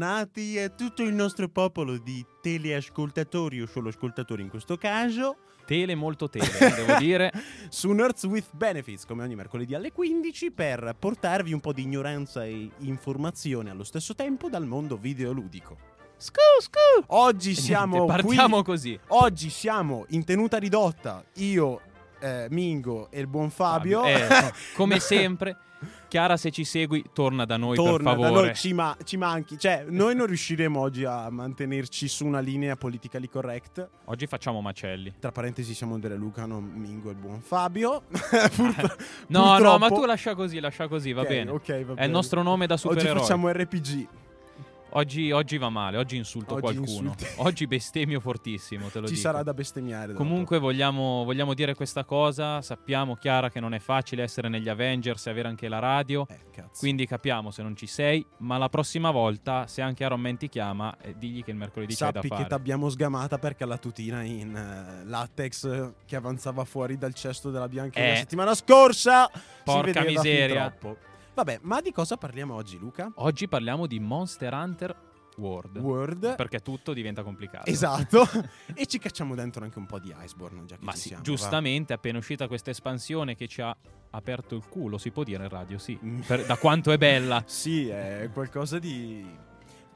bentornati a tutto il nostro popolo di teleascoltatori o solo ascoltatori in questo caso. Tele molto tele, devo dire. Su Nerds with Benefits, come ogni mercoledì alle 15, per portarvi un po' di ignoranza e informazione allo stesso tempo dal mondo videoludico. Scu, scu. Oggi siamo niente, partiamo qui. così. Oggi siamo in tenuta ridotta. Io, eh, Mingo e il buon Fabio. Eh, no, come sempre, Chiara, se ci segui, torna da noi Torna per da favore. noi, ci, ma- ci manchi. Cioè, noi non riusciremo oggi a mantenerci su una linea politically correct. Oggi facciamo macelli. Tra parentesi, siamo Dere Luca, non Mingo e il buon Fabio. Purtro- No, no, purtroppo- ma tu lascia così, lascia così, va Ok, bene. ok, va È il nostro nome da Oggi supereroe. facciamo RPG. Oggi, oggi va male, oggi insulto Oggi qualcuno. insulti. Oggi bestemmio fortissimo, te lo Ci dico. sarà da bestemmiare. Comunque vogliamo, vogliamo dire questa cosa, sappiamo Chiara che non è facile essere negli Avengers e avere anche la radio, Eh, quindi capiamo se non ci sei, ma la prossima volta se anche Iron Man ti chiama, eh, digli che il mercoledì c'è da Sappi fare. che t'abbiamo sgamata perché la tutina in eh, latex eh, che avanzava fuori dal cesto della Bianca la Eh. settimana scorsa. Porca miseria. Vabbè, ma di cosa parliamo oggi, Luca? Oggi parliamo di Monster Hunter World, Word. perché tutto diventa complicato. Esatto. e ci cacciamo dentro anche un po' di Iceborne, già che Ma sì, siamo. giustamente appena uscita questa espansione che ci ha aperto il culo, si può dire in radio, sì, Mm. per- da quanto è bella. va. Sì, è qualcosa di...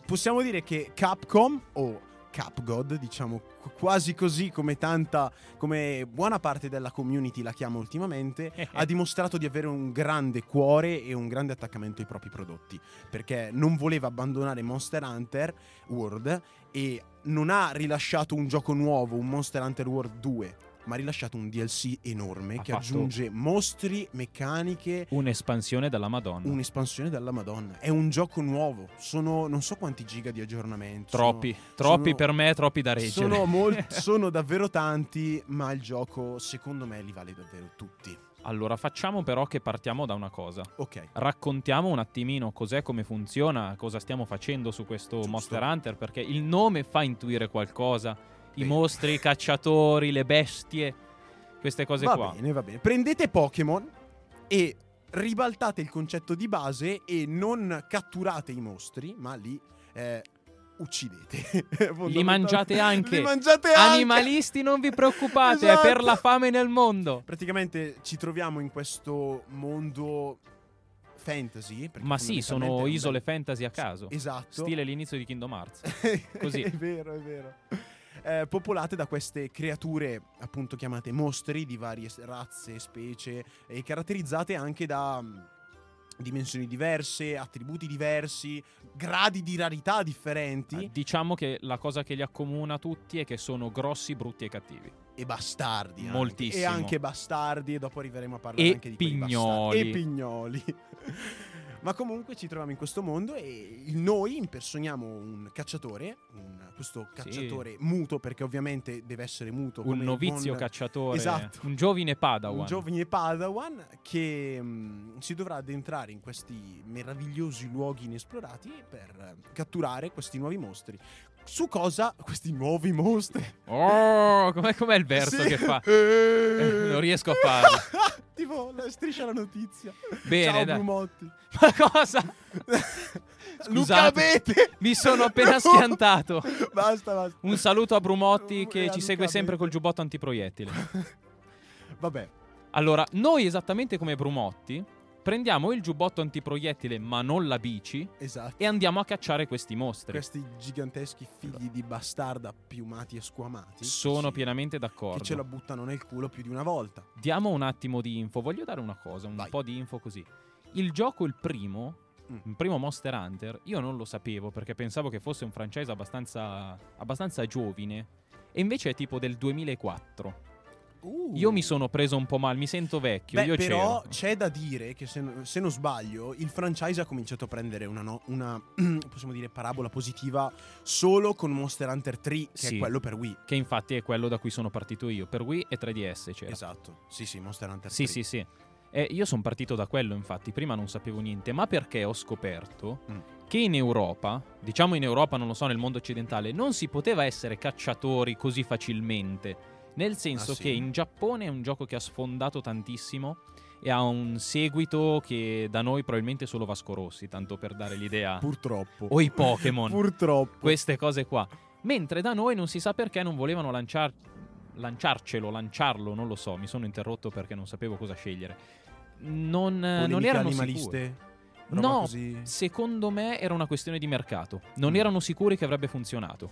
Possiamo dire che Capcom o Capgod, diciamo qu- quasi così come tanta, come buona parte della community la chiama ultimamente, ha dimostrato di avere un grande cuore e un grande attaccamento ai propri prodotti, perché non voleva abbandonare Monster Hunter World e non ha rilasciato un gioco nuovo, un Monster Hunter World 2, ma ha rilasciato un DLC enorme Ha che aggiunge mostri, meccaniche, Un'espansione dalla Madonna. un'espansione della Madonna. È un gioco nuovo, sono non so quanti giga di aggiornamento. Troppi, troppi sono- per me, troppi da reggere. Sono, mol- sono davvero tanti, ma il gioco secondo me li vale davvero tutti. Allora, facciamo però che partiamo da una cosa. Ok. Raccontiamo un attimino cos'è, come funziona, cosa stiamo facendo su questo Giusto. Monster Hunter, perché il nome fa intuire qualcosa. I mostri, i cacciatori, le bestie, queste cose va qua. bene, va bene. Prendete Pokémon e ribaltate il concetto di base e non catturate i mostri, ma li eh, uccidete. Li mangiate anche. Li mangiate anche. Animalisti, non vi preoccupate, è Esatto. per la fame nel mondo. Praticamente ci troviamo in questo mondo fantasy. Ma sì, sono è isole bel- fantasy a caso. Esatto. Stile l'inizio di Kingdom Hearts. Così. è vero, è vero. Eh, popolate da queste creature appunto chiamate mostri di varie razze, specie e caratterizzate anche da mh, dimensioni diverse, attributi diversi, gradi di rarità differenti Eh, Diciamo che la cosa che li accomuna tutti è che sono grossi, brutti e cattivi. e bastardi. anche. Moltissimo. E anche bastardi e dopo arriveremo a parlare E anche di pignoli. E pignoli. Ma comunque ci troviamo in questo mondo e noi impersoniamo un cacciatore, un- questo Sì. cacciatore muto perché ovviamente deve essere muto. Un novizio buon- cacciatore, Esatto. un giovine Padawan. Un giovane Padawan che mm, si dovrà addentrare in questi meravigliosi luoghi inesplorati per catturare questi nuovi mostri. Su cosa questi nuovi mostri? Oh, com'è, com'è il verso Sì. che fa? Eh. non riesco a farlo. tipo la striscia la notizia. Bene, Ciao. Brumotti. Ma cosa? Luca Abete. mi sono appena schiantato. basta, basta. Un saluto a Brumotti che a ci Luca segue sempre Abete. col giubbotto antiproiettile. Vabbè, Allora, noi esattamente come Brumotti prendiamo il giubbotto antiproiettile ma non la bici esatto. e andiamo a cacciare questi mostri. Questi giganteschi figli di bastarda piumati e squamati. Sono sì, pienamente Che d'accordo. ce la buttano nel culo più di una volta. Diamo un attimo di info. Voglio dare una cosa, un Vai. po' di info così. Il gioco, il primo, Mm. il primo Monster Hunter, io non lo sapevo perché pensavo che fosse un franchise abbastanza, abbastanza giovine. E invece è tipo del 2004. Io mi sono preso un po' male, mi sento vecchio. Beh, però c'ero. c'è da dire che se, se non sbaglio, il franchise ha cominciato a prendere una, no- una, possiamo dire, parabola positiva solo con Monster Hunter 3, che Sì. è quello per Wii. Che infatti è quello da cui sono partito io. Per Wii e 3DS c'era. Esatto. Sì, sì, Monster Hunter Sì, 3. sì, sì. Eh, io sono partito da quello, infatti. Prima non sapevo niente, ma perché ho scoperto Mm. che in Europa, diciamo in Europa, non lo so, nel mondo occidentale, non si poteva essere cacciatori così facilmente. Nel senso Ah, sì? che in Giappone è un gioco che ha sfondato tantissimo e ha un seguito che da noi probabilmente solo Vasco Rossi, tanto per dare l'idea. Purtroppo. O i Pokémon. Purtroppo. Queste cose qua. Mentre da noi non si sa perché non volevano lanciar- lanciarcelo, lanciarlo, non lo so, mi sono interrotto perché non sapevo cosa scegliere. Non, non Polemiche erano animaliste? sicuri. No, così? secondo me era una questione di mercato. Non Mm. erano sicuri che avrebbe funzionato.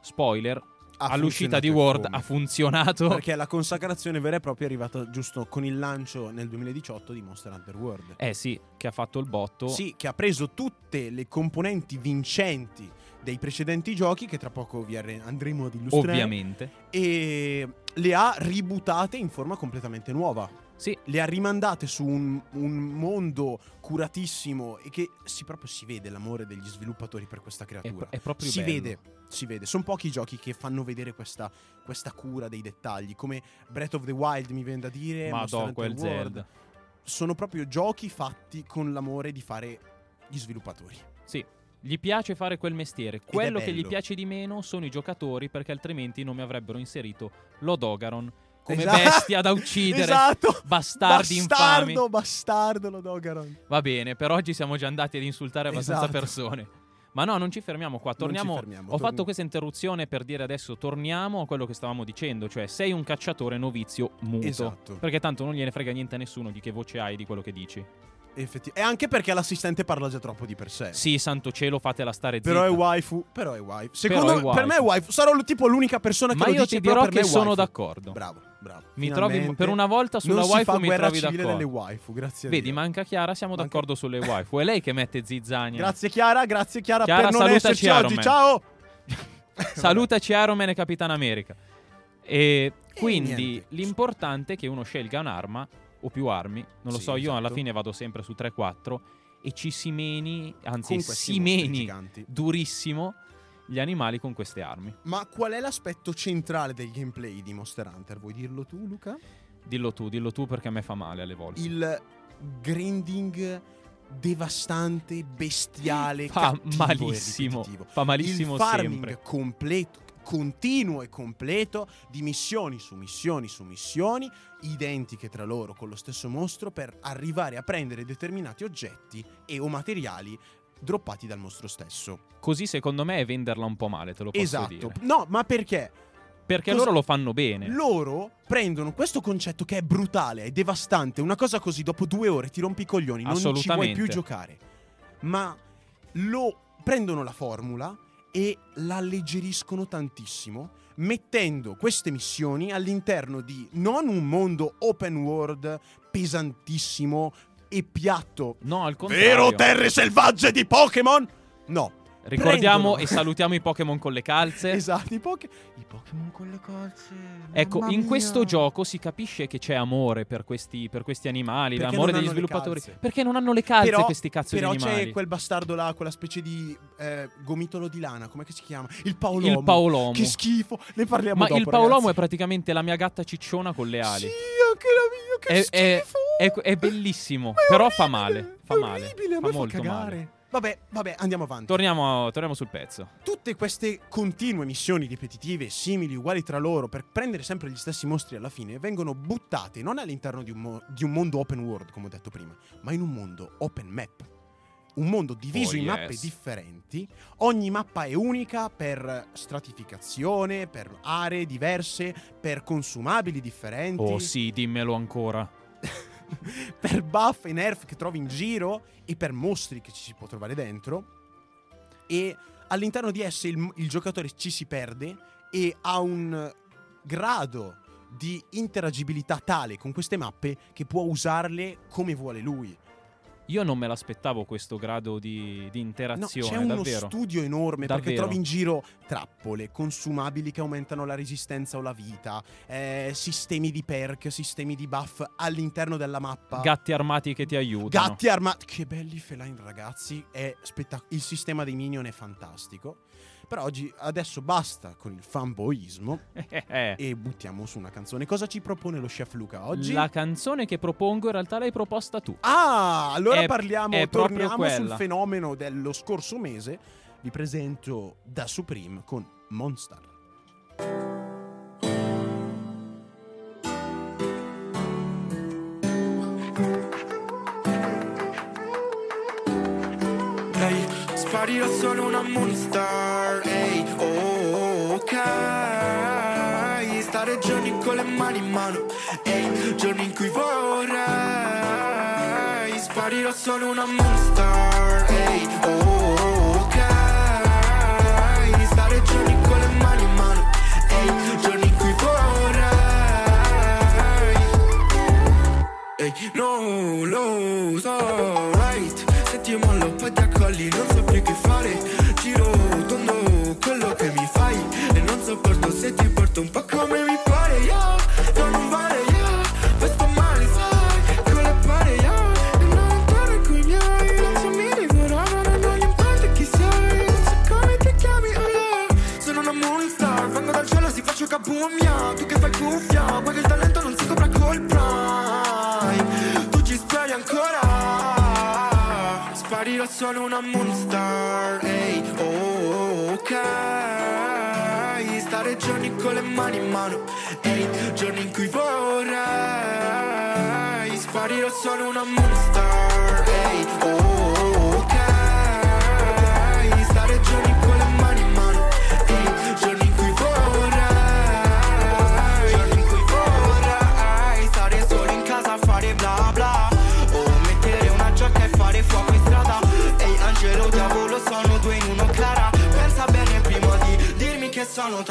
Spoiler, Ha all'uscita di World come? ha funzionato. Perché la consacrazione vera e propria è arrivata giusto con il lancio nel 2018 di Monster Hunter World. Eh sì, che ha fatto il botto. Sì, che ha preso tutte le componenti vincenti dei precedenti giochi, che tra poco vi andremo ad illustrare, ovviamente. e le ha ributtate in forma completamente nuova. Sì, Le ha rimandate su un, un mondo curatissimo e che si, proprio si vede l'amore degli sviluppatori per questa è, creatura. è proprio si bello. vede, si vede. Sono pochi i giochi che fanno vedere questa, questa cura dei dettagli, come Breath of the Wild mi viene da dire. Ma do quel World. Zelda. Sono proprio giochi fatti con l'amore di fare gli sviluppatori. Sì, gli piace fare quel mestiere. Quello che gli piace di meno sono i giocatori perché altrimenti non mi avrebbero inserito Lodogaron come Esatto. bestia da uccidere. Esatto. Bastardi infami. bastardo, bastardo lo Dogaron. Va bene, per oggi siamo già andati ad insultare abbastanza Esatto. persone. Ma no, non ci fermiamo qua. Torniamo. fermiamo, Ho torni- fatto questa interruzione per dire adesso torniamo a quello che stavamo dicendo, cioè sei un cacciatore novizio muto. Esatto. Perché tanto non gliene frega niente a nessuno di che voce hai di quello che dici. Effetti- E anche perché l'assistente parla già troppo di per sé. Sì, santo cielo, fatela stare zitta. Però è waifu. Però è waifu. Secondo me, per me è waifu. Sarò tipo l'unica persona che Ma lo io dice, ti però dirò per me che sono d'accordo. Bravo, bravo. Mi trovi per una volta sulla non si waifu fa mi trovi d'accordo. delle waifu, grazie a Vedi, Dio. manca Chiara, siamo Manca- d'accordo sulle waifu. È lei che mette zizzania. Grazie Chiara, grazie Chiara, Chiara, per non salutaci esserci Iron oggi. Man. Ciao. Salutaci Iron Man e Capitan America. E quindi niente. l'importante è che uno scelga un'arma o più armi. Non lo Sì, so, io alla esatto. fine vado sempre su 3-4 e ci si meni, anzi si meni durissimo gli animali con queste armi. Ma qual è l'aspetto centrale del gameplay di Monster Hunter? Vuoi dirlo tu, Luca? Dillo tu, dillo tu perché a me fa male alle volte. Il grinding devastante, bestiale, fa malissimo. Fa malissimo il farming sempre. completo, continuo e completo di missioni su missioni su missioni, identiche tra loro con lo stesso mostro, per arrivare a prendere determinati oggetti e o materiali droppati dal mostro stesso. Così secondo me è venderla un po' male, te lo posso esatto. dire. No, ma perché? Perché Cosa- loro lo fanno bene. Loro prendono questo concetto che è brutale, è devastante, una cosa così dopo due ore ti rompi i coglioni, non ci vuoi più giocare. Ma lo prendono la formula e la alleggeriscono tantissimo, mettendo queste missioni all'interno di non un mondo open world pesantissimo e piatto. No, al contrario. Vero terre selvagge di Pokémon? No. Ricordiamo Prendono- e salutiamo i Pokémon con le calze. Esatto, i, Poké- i Pokémon con le calze. Ecco, in questo gioco si capisce che c'è amore per questi, per questi animali, Perché l'amore degli sviluppatori. Perché non hanno le calze Però- questi cazzo Però di animali. c'è quel bastardo là, quella specie di eh, gomitolo di lana, come si chiama? Il paolomo. Il paolomo. Che schifo, ne parliamo Ma dopo, il paolomo è ragazzi. praticamente la mia gatta cicciona con le ali. Sì, anche la mia, che È- è- schifo. È, è bellissimo, Ma è però fa male. Fa è male. fa molto cagare. male. Vabbè, vabbè, andiamo avanti. Torniamo, torniamo sul pezzo. Tutte queste continue missioni ripetitive, simili, uguali tra loro, per prendere sempre gli stessi mostri alla fine, vengono buttate non all'interno di un, mo- di un mondo open world, come ho detto prima, ma in un mondo open map. Un mondo diviso Oh, in mappe yes. differenti. Ogni mappa è unica per stratificazione, per aree diverse, per consumabili differenti, Oh sì, dimmelo ancora. Per buff e nerf che trovi in giro e per mostri che ci si può trovare dentro. E all'interno di esse il, il giocatore ci si perde e ha un grado di interagibilità tale con queste mappe che può usarle come vuole lui. Io non me l'aspettavo questo grado di, di No, interazione, c'è uno davvero. studio enorme perché Davvero. trovi in giro trappole, consumabili che aumentano la resistenza o la vita, eh, sistemi di perk, sistemi di buff all'interno della mappa. Gatti armati che ti aiutano. Gatti armati. Che belli feline, ragazzi. È spettac- Il sistema dei minion è fantastico. Però oggi adesso basta con il fanboismo eh, eh. e buttiamo su una canzone. Cosa ci propone lo chef Luca oggi? La canzone che propongo in realtà l'hai proposta tu. Ah, allora è, parliamo, è torniamo sul fenomeno dello scorso mese. Vi presento da Supreme con Monster. Sparirò solo una monster mani in mano Ehi, giorni in cui vorrei Sparirò solo una moonstar Ehi, oh, oh, ok. Stare giorni con le mani in mano Ehi, giorni in cui vorrei Ehi, no, lo so, right. Se ti mollo poi ti accolli Non so più che fare. Giro tondo quello che mi fai E non sopporto se ti porto un po' cabummia Tu che fai cuffia che il talento non si copra col prime. Tu ci speri ancora. Sparirò solo una moonstar Ehi, oh, oh, ok. Stare giorni con le mani in mano Ehi, giorni in cui vorrei. Sparirò solo una moonstar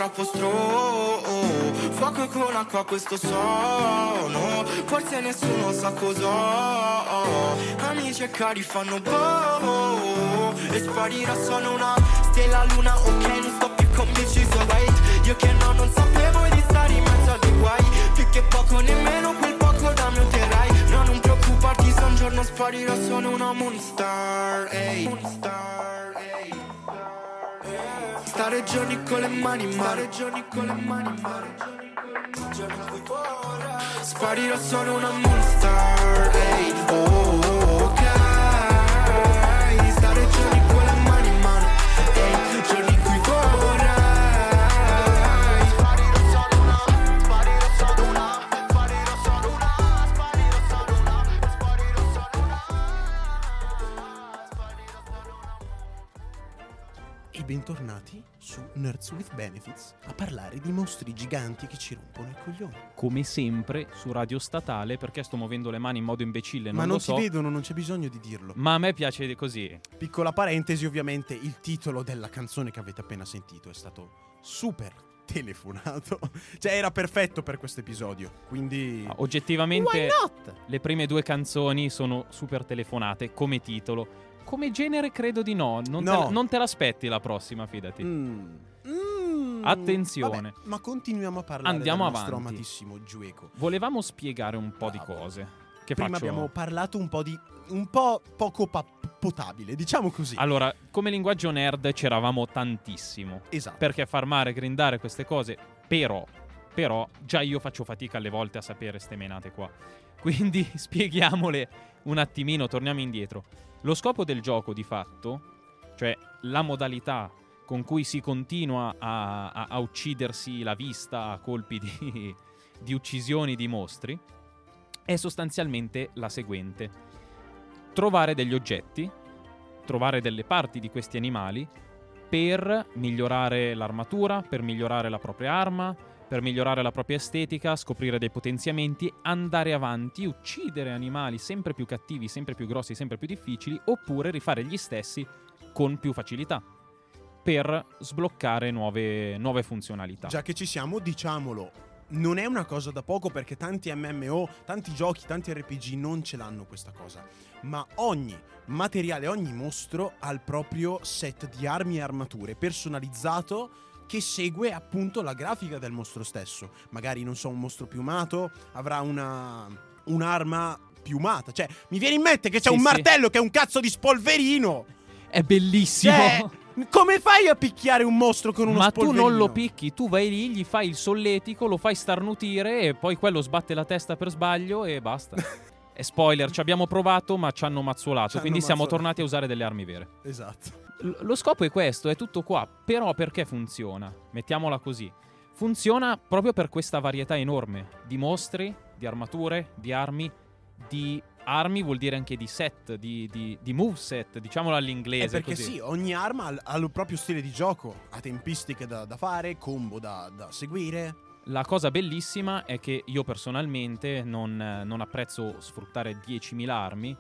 troppo stro Fuoco con acqua questo sono. Forse nessuno sa cos'ho Amici e cari fanno boh. E sparirà solo una stella luna Ok non sto più convinto wait Io che no non sapevo di stare in mezzo a dei guai Più che poco nemmeno quel poco da me otterrai. No non preoccuparti se un giorno sparirò sono una moonstar Ehi. Moonstar Ehi Stare giorni con le mani in mare. Giorni con le mani in mare. Giorni in cui Sparirò solo una moonstar Ehi, oh, bentornati su Nerds with Benefits a parlare di mostri giganti che ci rompono i coglioni. Come sempre su Radio Statale, perché sto muovendo le mani in modo imbecille, non Ma non si so. vedono, non c'è bisogno di dirlo. Ma a me piace così. Piccola parentesi, ovviamente, il titolo della canzone che avete appena sentito è stato super telefonato. cioè, era perfetto per questo episodio. Quindi. Ah, oggettivamente le prime due canzoni sono super telefonate come titolo. Come genere credo di no. Non, No. Te, non te l'aspetti la prossima, fidati. Mm. Mm. Attenzione. Vabbè, ma continuiamo a parlare Andiamo del nostro avanti. amatissimo Giueco. Volevamo spiegare un po' di cose. Che Prima faccio? abbiamo parlato un po' di. un po' poco pa- potabile, diciamo così. Allora, come linguaggio nerd c'eravamo tantissimo. esatto. Perché farmare, grindare queste cose, però, però, già io faccio fatica alle volte a sapere ste menate qua. Quindi spieghiamole un attimino, torniamo indietro. Lo scopo del gioco, di fatto, cioè la modalità con cui si continua a, a- a uccidersi la vista a colpi di, di uccisioni di mostri, è sostanzialmente la seguente. Trovare degli oggetti, trovare delle parti di questi animali per migliorare l'armatura, per migliorare la propria arma, per migliorare la propria estetica, scoprire dei potenziamenti, andare avanti, uccidere animali sempre più cattivi, sempre più grossi, sempre più difficili, oppure rifare gli stessi con più facilità per sbloccare nuove, nuove funzionalità. Già che ci siamo, diciamolo. Non è una cosa da poco perché tanti MMO, tanti giochi, tanti RPG non ce l'hanno questa cosa. Ma ogni materiale, ogni mostro ha il proprio set di armi e armature personalizzato che segue appunto la grafica del mostro stesso. Magari, non so, un mostro piumato avrà una un'arma piumata. Cioè, mi viene in mente che c'è Sì, un sì. martello che è un cazzo di spolverino. È bellissimo! Cioè, come fai a picchiare un mostro con uno Ma tu spolverino? non lo picchi, tu vai lì, gli fai il solletico, lo fai starnutire e poi quello sbatte la testa per sbaglio e basta. E spoiler, ci abbiamo provato ma ci hanno mazzolato, Ci hanno quindi siamo mazzolato. tornati a usare delle armi vere. Esatto. Lo scopo è questo, è tutto qua. Però perché funziona? Mettiamola così. Funziona proprio per questa varietà enorme di mostri, di armature, di armi, di armi vuol dire anche di set, di, di, di moveset, diciamolo all'inglese. È perché così. sì, ogni arma ha, il proprio stile di gioco, ha tempistiche da, da fare, combo da, da seguire. La cosa bellissima è che io personalmente non, non apprezzo sfruttare 10.000 armi,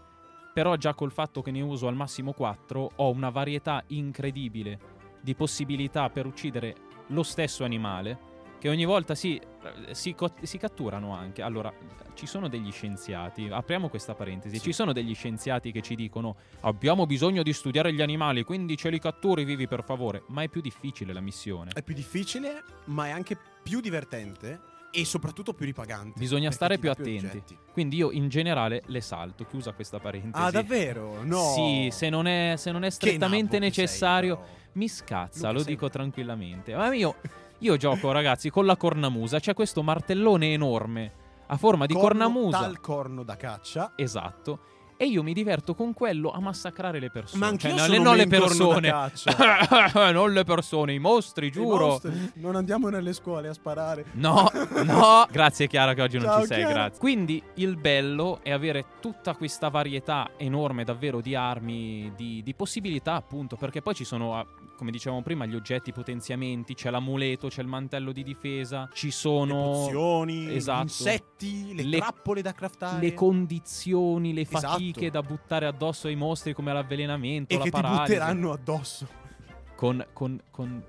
però già col fatto che ne uso al massimo 4 ho una varietà incredibile di possibilità per uccidere lo stesso animale che ogni volta si, eh, si, si catturano anche. Allora, ci sono degli scienziati, apriamo questa parentesi, Sì. ci sono degli scienziati che ci dicono abbiamo bisogno di studiare gli animali, quindi ce li catturi vivi per favore, ma è più difficile la missione. È più difficile, ma è anche più divertente e soprattutto più ripagante. Bisogna stare più attenti. oggetti. Quindi io in generale le salto, chiusa questa parentesi. Ah, davvero? No. Sì, se non è, se non è strettamente sei, necessario, però. mi scazza, Luca, lo sei- dico tranquillamente. Ma io, io gioco, ragazzi, con la cornamusa. C'è questo martellone enorme a forma di Corno cornamusa. Tal corno da caccia. Esatto. E io mi diverto con quello a massacrare le persone. Ma anch'io Cioè, sono non le persone. non le persone, i mostri, I giuro. mostri. Non andiamo nelle scuole a sparare. No, no. Grazie Chiara che oggi non Ciao, ci sei, Chiara. grazie. Quindi il bello è avere tutta questa varietà enorme davvero di armi, di, di possibilità appunto, perché poi ci sono, ah, come dicevamo prima, gli oggetti potenziamenti, c'è l'amuleto, c'è il mantello di difesa, ci Le sono pozioni, Esatto. gli insetti, le, Le- trappole da craftare. le condizioni, le Esatto. fatiche da buttare addosso ai mostri come l'avvelenamento, e la che ti paralisi. butteranno addosso. Con, con, con...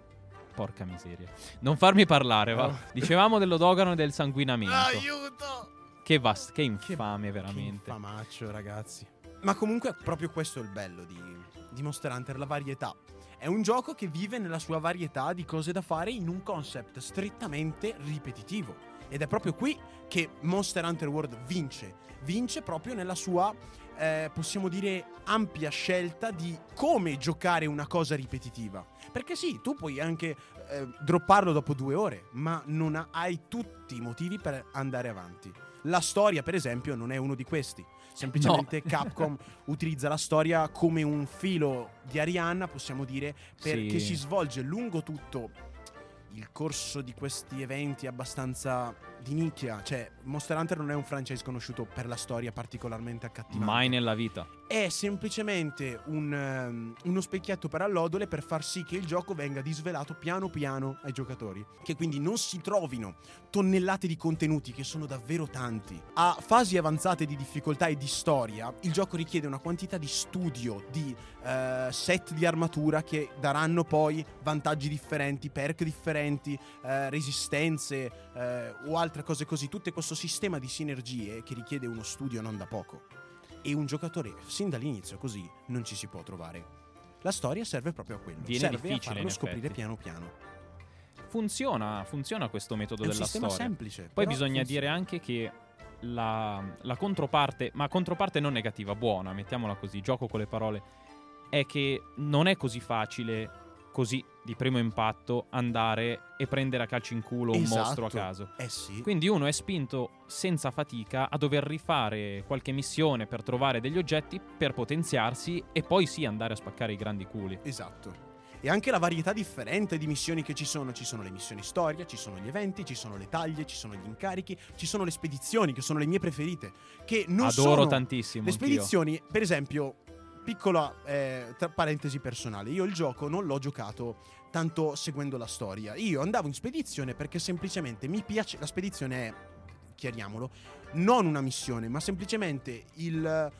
Porca miseria. Non farmi parlare, va. Oh. Dicevamo dell'odogano e del sanguinamento. Aiuto! Che, vas- che infame, veramente. Che infamaccio, ragazzi. Ma comunque proprio questo è il bello di, di Monster Hunter, la varietà. È un gioco che vive nella sua varietà di cose da fare in un concept strettamente ripetitivo. Ed è proprio qui che Monster Hunter World vince. Vince proprio nella sua, eh, possiamo dire, ampia scelta di come giocare una cosa ripetitiva. Perché sì, tu puoi anche eh, dropparlo dopo due ore, ma non ha- hai tutti i motivi per andare avanti. La storia, per esempio, non è uno di questi. Semplicemente Capcom utilizza la storia come un filo di Arianna, possiamo dire, perché Sì. si svolge lungo tutto il corso di questi eventi abbastanza di nicchia. Cioè, Monster Hunter non è un franchise conosciuto per la storia particolarmente accattivante Mai nella vita. È semplicemente un, ehm, uno specchietto per allodole per far sì che il gioco venga disvelato piano piano ai giocatori. Che quindi non si trovino tonnellate di contenuti, che sono davvero tanti. A fasi avanzate di difficoltà e di storia, il gioco richiede una quantità di studio, di eh, set di armatura che daranno poi vantaggi differenti, perk differenti, eh, resistenze eh, o altre cose così. Tutto questo sistema di sinergie che richiede uno studio non da poco. E un giocatore, sin dall'inizio così, non ci si può trovare. La storia serve proprio a quello. Viene serve a farlo scoprire effetti. piano piano. Funziona, funziona questo metodo È della storia. semplice. Poi bisogna funziona. dire anche che la, la controparte, ma controparte non negativa, buona, mettiamola così, gioco con le parole, è che non è così facile, così di primo impatto, andare e prendere a calci in culo un Esatto. mostro a caso. Eh sì. Quindi uno è spinto senza fatica a dover rifare qualche missione per trovare degli oggetti per potenziarsi e poi sì andare a spaccare i grandi culi. Esatto. E anche la varietà differente di missioni che ci sono. Ci sono le missioni storia, ci sono gli eventi, ci sono le taglie, ci sono gli incarichi, ci sono le spedizioni, che sono le mie preferite. Che non Adoro sono tantissimo. Le spedizioni, per esempio, piccola eh, tra parentesi personale, io il gioco non l'ho giocato tanto seguendo la storia. Io andavo in spedizione perché semplicemente mi piace. La spedizione è, chiariamolo, non una missione, ma semplicemente il.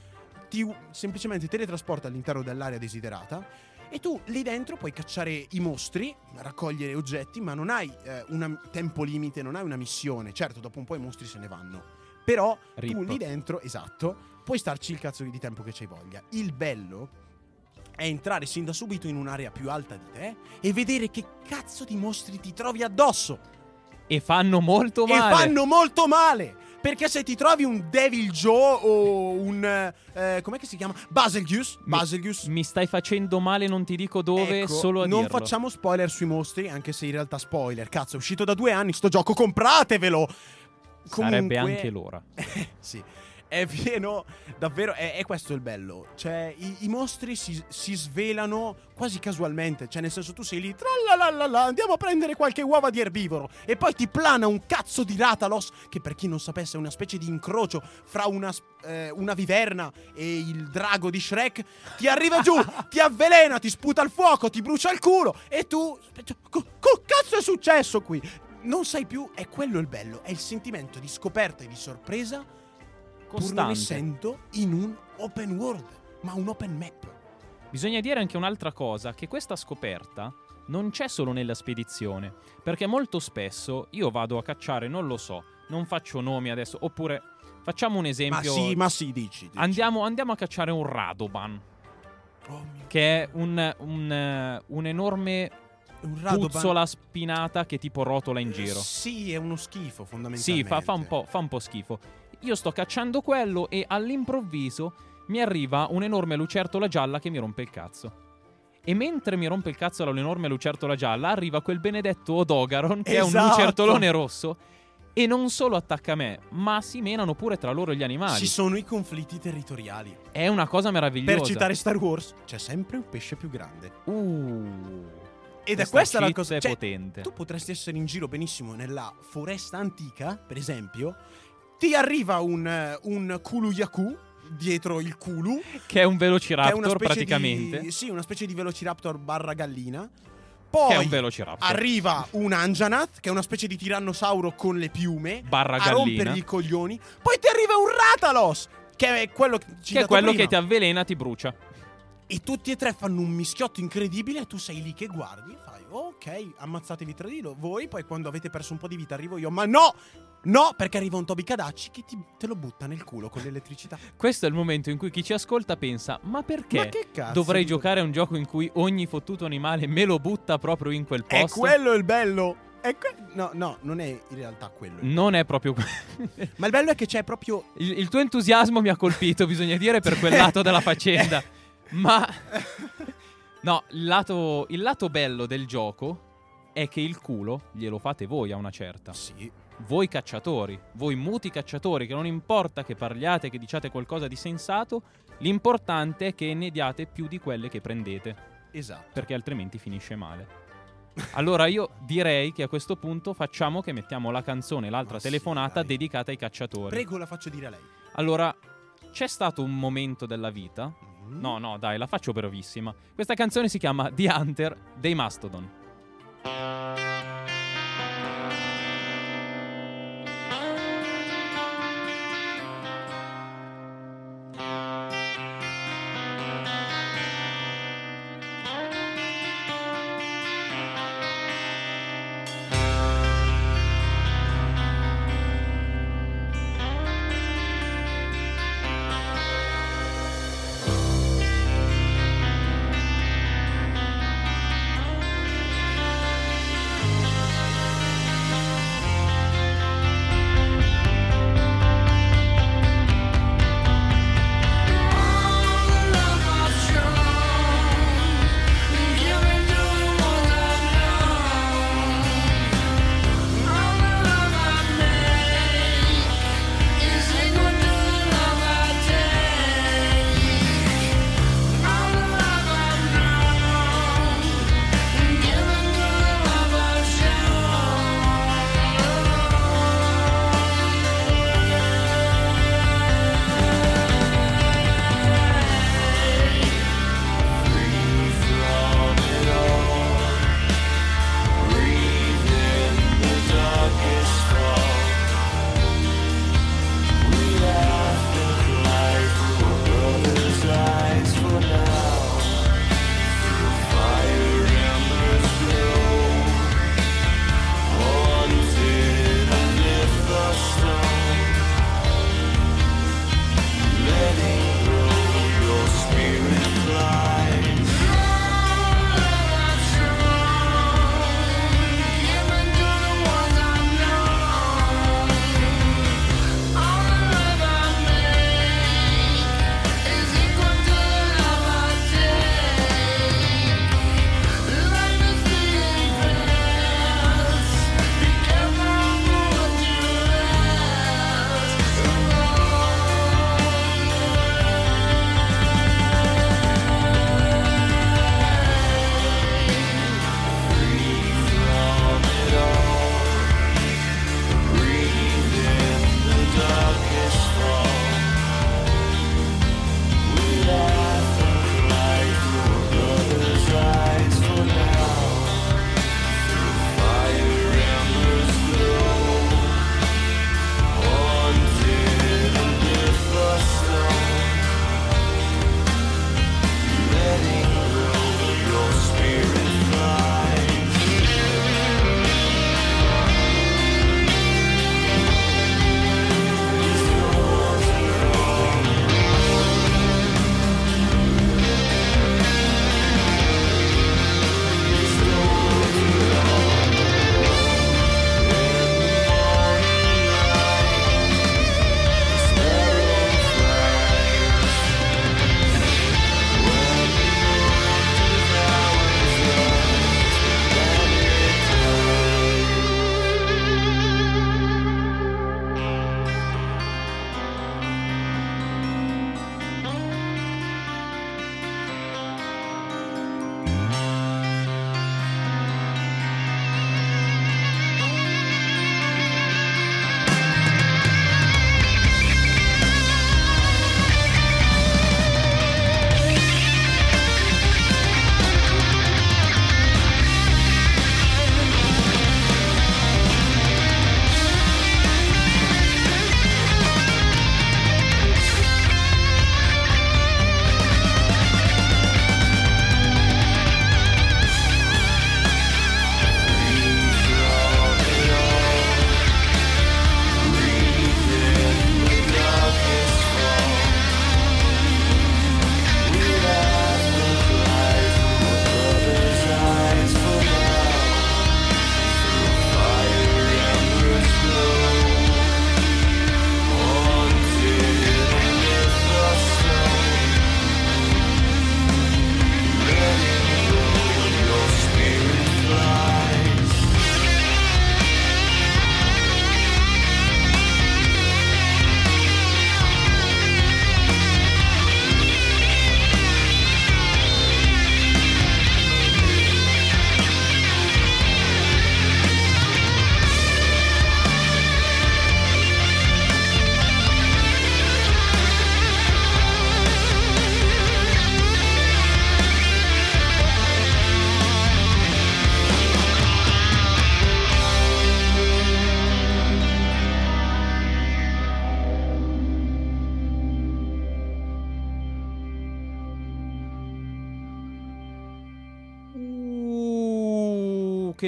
Ti semplicemente teletrasporta all'interno dell'area desiderata. E tu lì dentro puoi cacciare i mostri, raccogliere oggetti, ma non hai eh, un tempo limite, non hai una missione. Certo, dopo un po' i mostri se ne vanno. Però tu Rip. lì dentro, esatto, puoi starci il cazzo di tempo che c'hai voglia. Il bello è entrare sin da subito in un'area più alta di te e vedere che cazzo di mostri ti trovi addosso. E fanno molto E male. fanno molto male. Perché se ti trovi un Devil Joe o un. Eh, com'è che si chiama? Baselgius. Mi- Baselgius. Mi stai facendo male, non ti dico dove, Ecco, solo a non dirlo. facciamo spoiler sui mostri, anche se in realtà spoiler. Cazzo, è uscito da due anni sto gioco, compratevelo! Sarebbe Comunque- anche l'ora. sì. È pieno, davvero, è, è questo il bello. Cioè, i, i mostri si, si svelano quasi casualmente. Cioè, nel senso, tu sei lì, tralalala, andiamo a prendere qualche uova di erbivoro. E poi ti plana un cazzo di Ratalos, che per chi non sapesse è una specie di incrocio fra una, eh, una viverna e il drago di Shrek. Ti arriva giù, ti avvelena, ti sputa il fuoco, ti brucia il culo. E tu, co- cazzo è successo qui? Non sai più, è quello il bello, è il sentimento di scoperta e di sorpresa pur non Costante. essendo in un open world, ma un open map. Bisogna dire anche un'altra cosa, che questa scoperta non c'è solo nella spedizione, perché molto spesso io vado a cacciare, non lo so, non faccio nomi adesso, oppure facciamo un Ma esempio. sì, ma sì, dici. dici. andiamo, andiamo a cacciare un Radoban, Oh che è un, un, un enorme un Radoban- puzzola spinata che tipo rotola in giro. Eh, Sì, è uno schifo Sì, fondamentalmente. fa, fa un po', fa un po' schifo. Io sto cacciando quello e all'improvviso mi arriva un'enorme lucertola gialla che mi rompe il cazzo. E mentre mi rompe il cazzo l'enorme lucertola gialla, arriva quel benedetto Odogaron, che è un Esatto. lucertolone rosso. E non solo attacca me, ma si menano pure tra loro gli animali. Ci sono i conflitti territoriali. È una cosa meravigliosa. Per citare Star Wars, c'è sempre un pesce più grande. Uh, Ed è questa la cosa è cioè, potente. Tu potresti essere in giro benissimo nella foresta antica, per esempio. Ti arriva un, eh, un Kulu Yaku dietro il Kulu. Che è un è velociraptor specie praticamente. Di, sì, una specie di Velociraptor barra gallina. Poi Che è un velociraptor. arriva un Anjanath, che è una specie di tirannosauro con le piume. Barra a gallina. rompergli i coglioni. Poi ti arriva un Ratalos, che è quello che, Che è quello che ti avvelena, ti brucia. E tutti e tre fanno un mischiotto incredibile e tu sei lì che guardi e fai, ok, ammazzatevi tra di loro. Voi poi quando avete perso un po' di vita arrivo io, ma no! No, perché arriva un Toby Cadacci che ti- te lo butta nel culo con l'elettricità. Questo è il momento in cui chi ci ascolta pensa: ma perché Ma dovrei giocare a un gioco in cui ogni fottuto animale me lo butta proprio in quel È posto? quello il bello! È que- no, no, non è in realtà quello. Non è proprio. que- Ma il bello è che c'è proprio... il, il tuo entusiasmo mi ha colpito, bisogna dire, per quel lato della faccenda. Ma. No, il lato, il lato bello del gioco è che il culo glielo fate voi a una certa. Sì, Voi cacciatori, voi muti cacciatori, che non importa che parliate, che diciate qualcosa di sensato, l'importante è che ne diate più di quelle che prendete. esatto. perché altrimenti finisce male. Allora io direi che a questo punto facciamo che mettiamo la canzone, l'altra Ma sì, telefonata dai. dedicata ai cacciatori. Prego, la faccio dire a lei. Allora, c'è stato un momento della vita. Mhm. No, no, dai, la faccio brevissima. Questa canzone si chiama The Hunter dei Mastodon.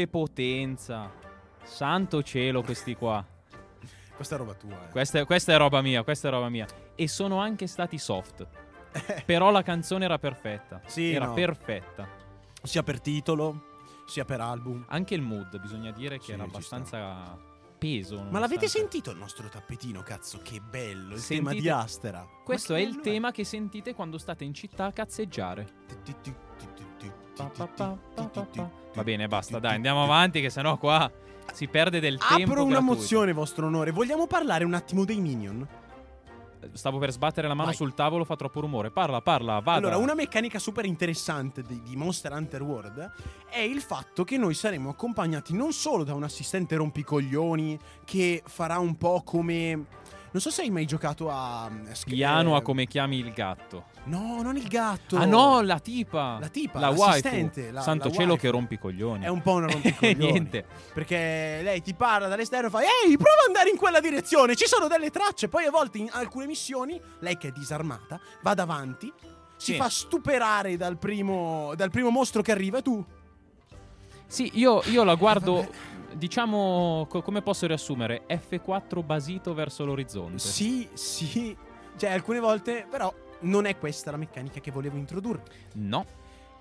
Che potenza. Santo cielo questi qua. Questa è roba tua. Eh. Questa è, questa è roba mia, questa è roba mia. E sono anche stati soft. Però la canzone era perfetta. Sì, era no. perfetta. Sia per titolo, sia per album. Anche il mood, bisogna dire che Sì, era abbastanza peso. Ma l'avete sentito il nostro tappetino, cazzo? Che bello, il Sentite- tema di Astera. Questo è il tema che sentite quando state in città a cazzeggiare. Va bene, basta, dai, andiamo avanti che sennò qua si perde del tempo. Apro una gratuito. mozione, vostro onore. Vogliamo parlare un attimo dei Minion? Stavo per sbattere la mano Vai. sul tavolo, fa troppo rumore. Parla, parla, vada. Allora, una meccanica super interessante di, di Monster Hunter World è il fatto che noi saremo accompagnati non solo da un assistente rompicoglioni che farà un po' come. Non so se hai mai giocato a. eh, Piano eh, a come chiami il gatto. No, non il gatto. Ah no, la tipa. La tipa, la l'assistente, waifu. la- Santo la cielo waifu. che rompi coglioni. È un po' una rompicoglioni. Niente. Perché lei ti parla dall'esterno e fa Ehi, prova ad andare in quella direzione, ci sono delle tracce. Poi a volte in alcune missioni, lei che è disarmata, va davanti, si Sì. fa stuperare dal primo, dal primo mostro che arriva e tu... Sì, io, io la guardo. Diciamo, co- come posso riassumere? F4 basito verso l'orizzonte. Sì, sì. Cioè, alcune volte, però, non è questa la meccanica che volevo introdurre. No.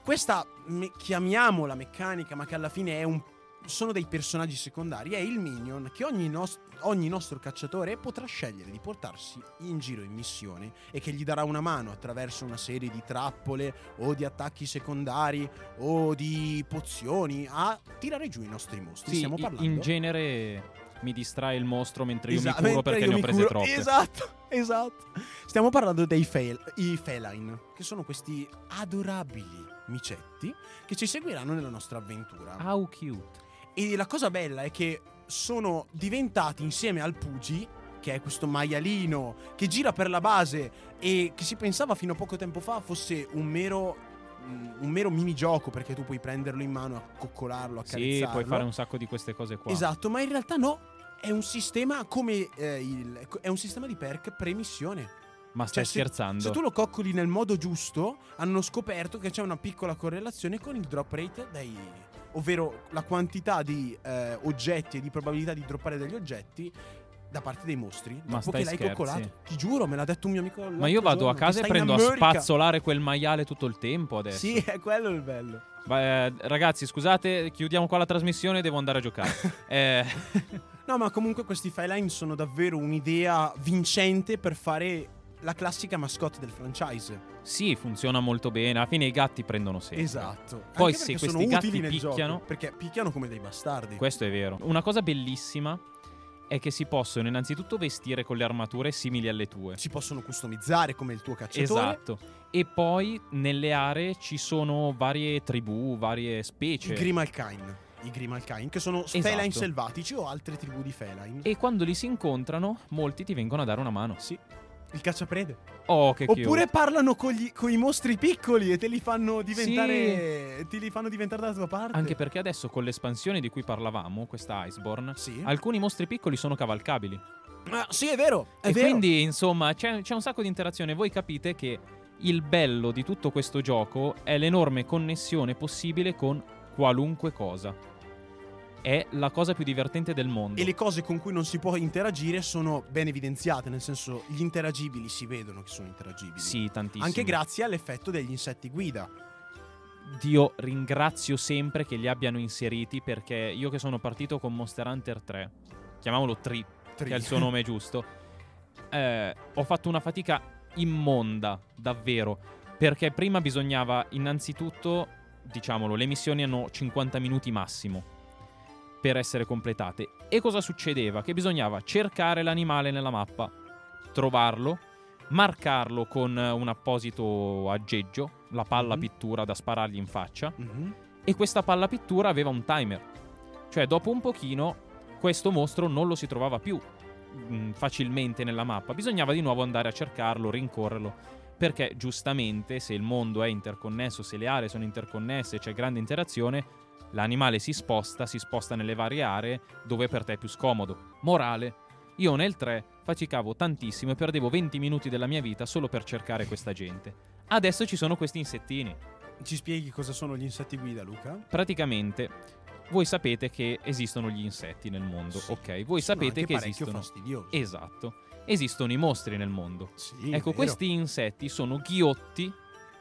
Questa, me- chiamiamola meccanica, ma che alla fine è un... Sono dei personaggi secondari. È il minion che ogni, nos- ogni nostro cacciatore potrà scegliere di portarsi in giro in missione e che gli darà una mano attraverso una serie di trappole o di attacchi secondari o di pozioni a tirare giù i nostri mostri. Sì, Stiamo parlando. in genere mi distrae il mostro mentre io Esa- mi curo perché ne ho prese troppe. Esatto, esatto. Stiamo parlando dei i feline, che sono questi adorabili micetti che ci seguiranno nella nostra avventura. How cute. E la cosa bella è che sono diventati insieme al Pugi, che è questo maialino che gira per la base e che si pensava fino a poco tempo fa fosse un mero mm, un mero minigioco perché tu puoi prenderlo in mano, accoccolarlo, Sì, accarezzarlo. puoi fare un sacco di queste cose qua. Esatto, ma in realtà no. È un sistema come eh, il, è un sistema di perk pre-missione. Ma stai Cioè, se- scherzando? Se tu lo coccoli nel modo giusto, hanno scoperto che c'è una piccola correlazione con il drop rate dei. Ovvero la quantità di eh, oggetti e di probabilità di droppare degli oggetti da parte dei mostri. Ma dopo stai che l'hai scherzi? coccolato. Ti giuro, me l'ha detto un mio amico. Ma io vado a casa e prendo a spazzolare quel maiale tutto il tempo adesso. Sì, è quello il bello. Ma, eh, ragazzi, scusate, chiudiamo qua la trasmissione, devo andare a giocare. Eh, No, ma comunque questi fileline sono davvero un'idea vincente per fare la classica mascotte del franchise. sì, funziona molto bene. Alla fine i gatti prendono sempre. Esatto. Poi se questi gatti picchiano- gioco, perché picchiano come dei bastardi. Questo è vero. Una cosa bellissima è che si possono innanzitutto vestire con le armature simili alle tue. si possono customizzare come il tuo cacciatore. Esatto. E poi nelle aree ci sono varie tribù, varie I specie. Grimalkine. I Grimalkine, che sono Esatto. feline selvatici o altre tribù di feline. E quando li si incontrano, molti ti vengono a dare una mano. Sì. Il cacciaprede. Oh, che Oppure cute. parlano con, gli- con i mostri piccoli e te li fanno diventare. Te li fanno diventare dalla tua parte. Anche perché adesso con l'espansione di cui parlavamo, questa Iceborne, Sì. alcuni mostri piccoli sono cavalcabili. Ah, sì, è vero. È e vero. quindi, insomma, c'è, c'è un sacco di interazione. Voi capite che il bello di tutto questo gioco è l'enorme connessione possibile con qualunque cosa. È la cosa più divertente del mondo. E le cose con cui non si può interagire sono ben evidenziate, nel senso gli interagibili si vedono che sono interagibili. Sì, tantissimo. Anche grazie all'effetto degli insetti guida. Dio ringrazio sempre che li abbiano inseriti perché io che sono partito con Monster Hunter 3, chiamiamolo Tri, che è il suo nome giusto, eh, ho fatto una fatica immonda, davvero, perché prima bisognava innanzitutto, diciamolo, le missioni hanno 50 minuti massimo per essere completate. E cosa succedeva? Che bisognava cercare l'animale nella mappa, trovarlo, marcarlo con un apposito aggeggio, la palla Mhm. pittura da sparargli in faccia, Mhm. e questa palla pittura aveva un timer. Cioè, dopo un pochino, questo mostro non lo si trovava più mm, facilmente nella mappa. Bisognava di nuovo andare a cercarlo, rincorrerlo. Perché giustamente, se il mondo è interconnesso, se le aree sono interconnesse, c'è grande interazione, l'animale si sposta, si sposta nelle varie aree dove per te è più scomodo. Morale. Io nel 3 faticavo tantissimo e perdevo 20 minuti della mia vita solo per cercare questa gente. Adesso ci sono questi insettini. Ci spieghi cosa sono gli insetti guida, Luca? Praticamente voi sapete che esistono gli insetti nel mondo, Sì, ok? Voi Sono sapete che esistono. fastidiosi. Esatto. Esistono i mostri nel mondo. Sì, ecco, questi insetti sono ghiotti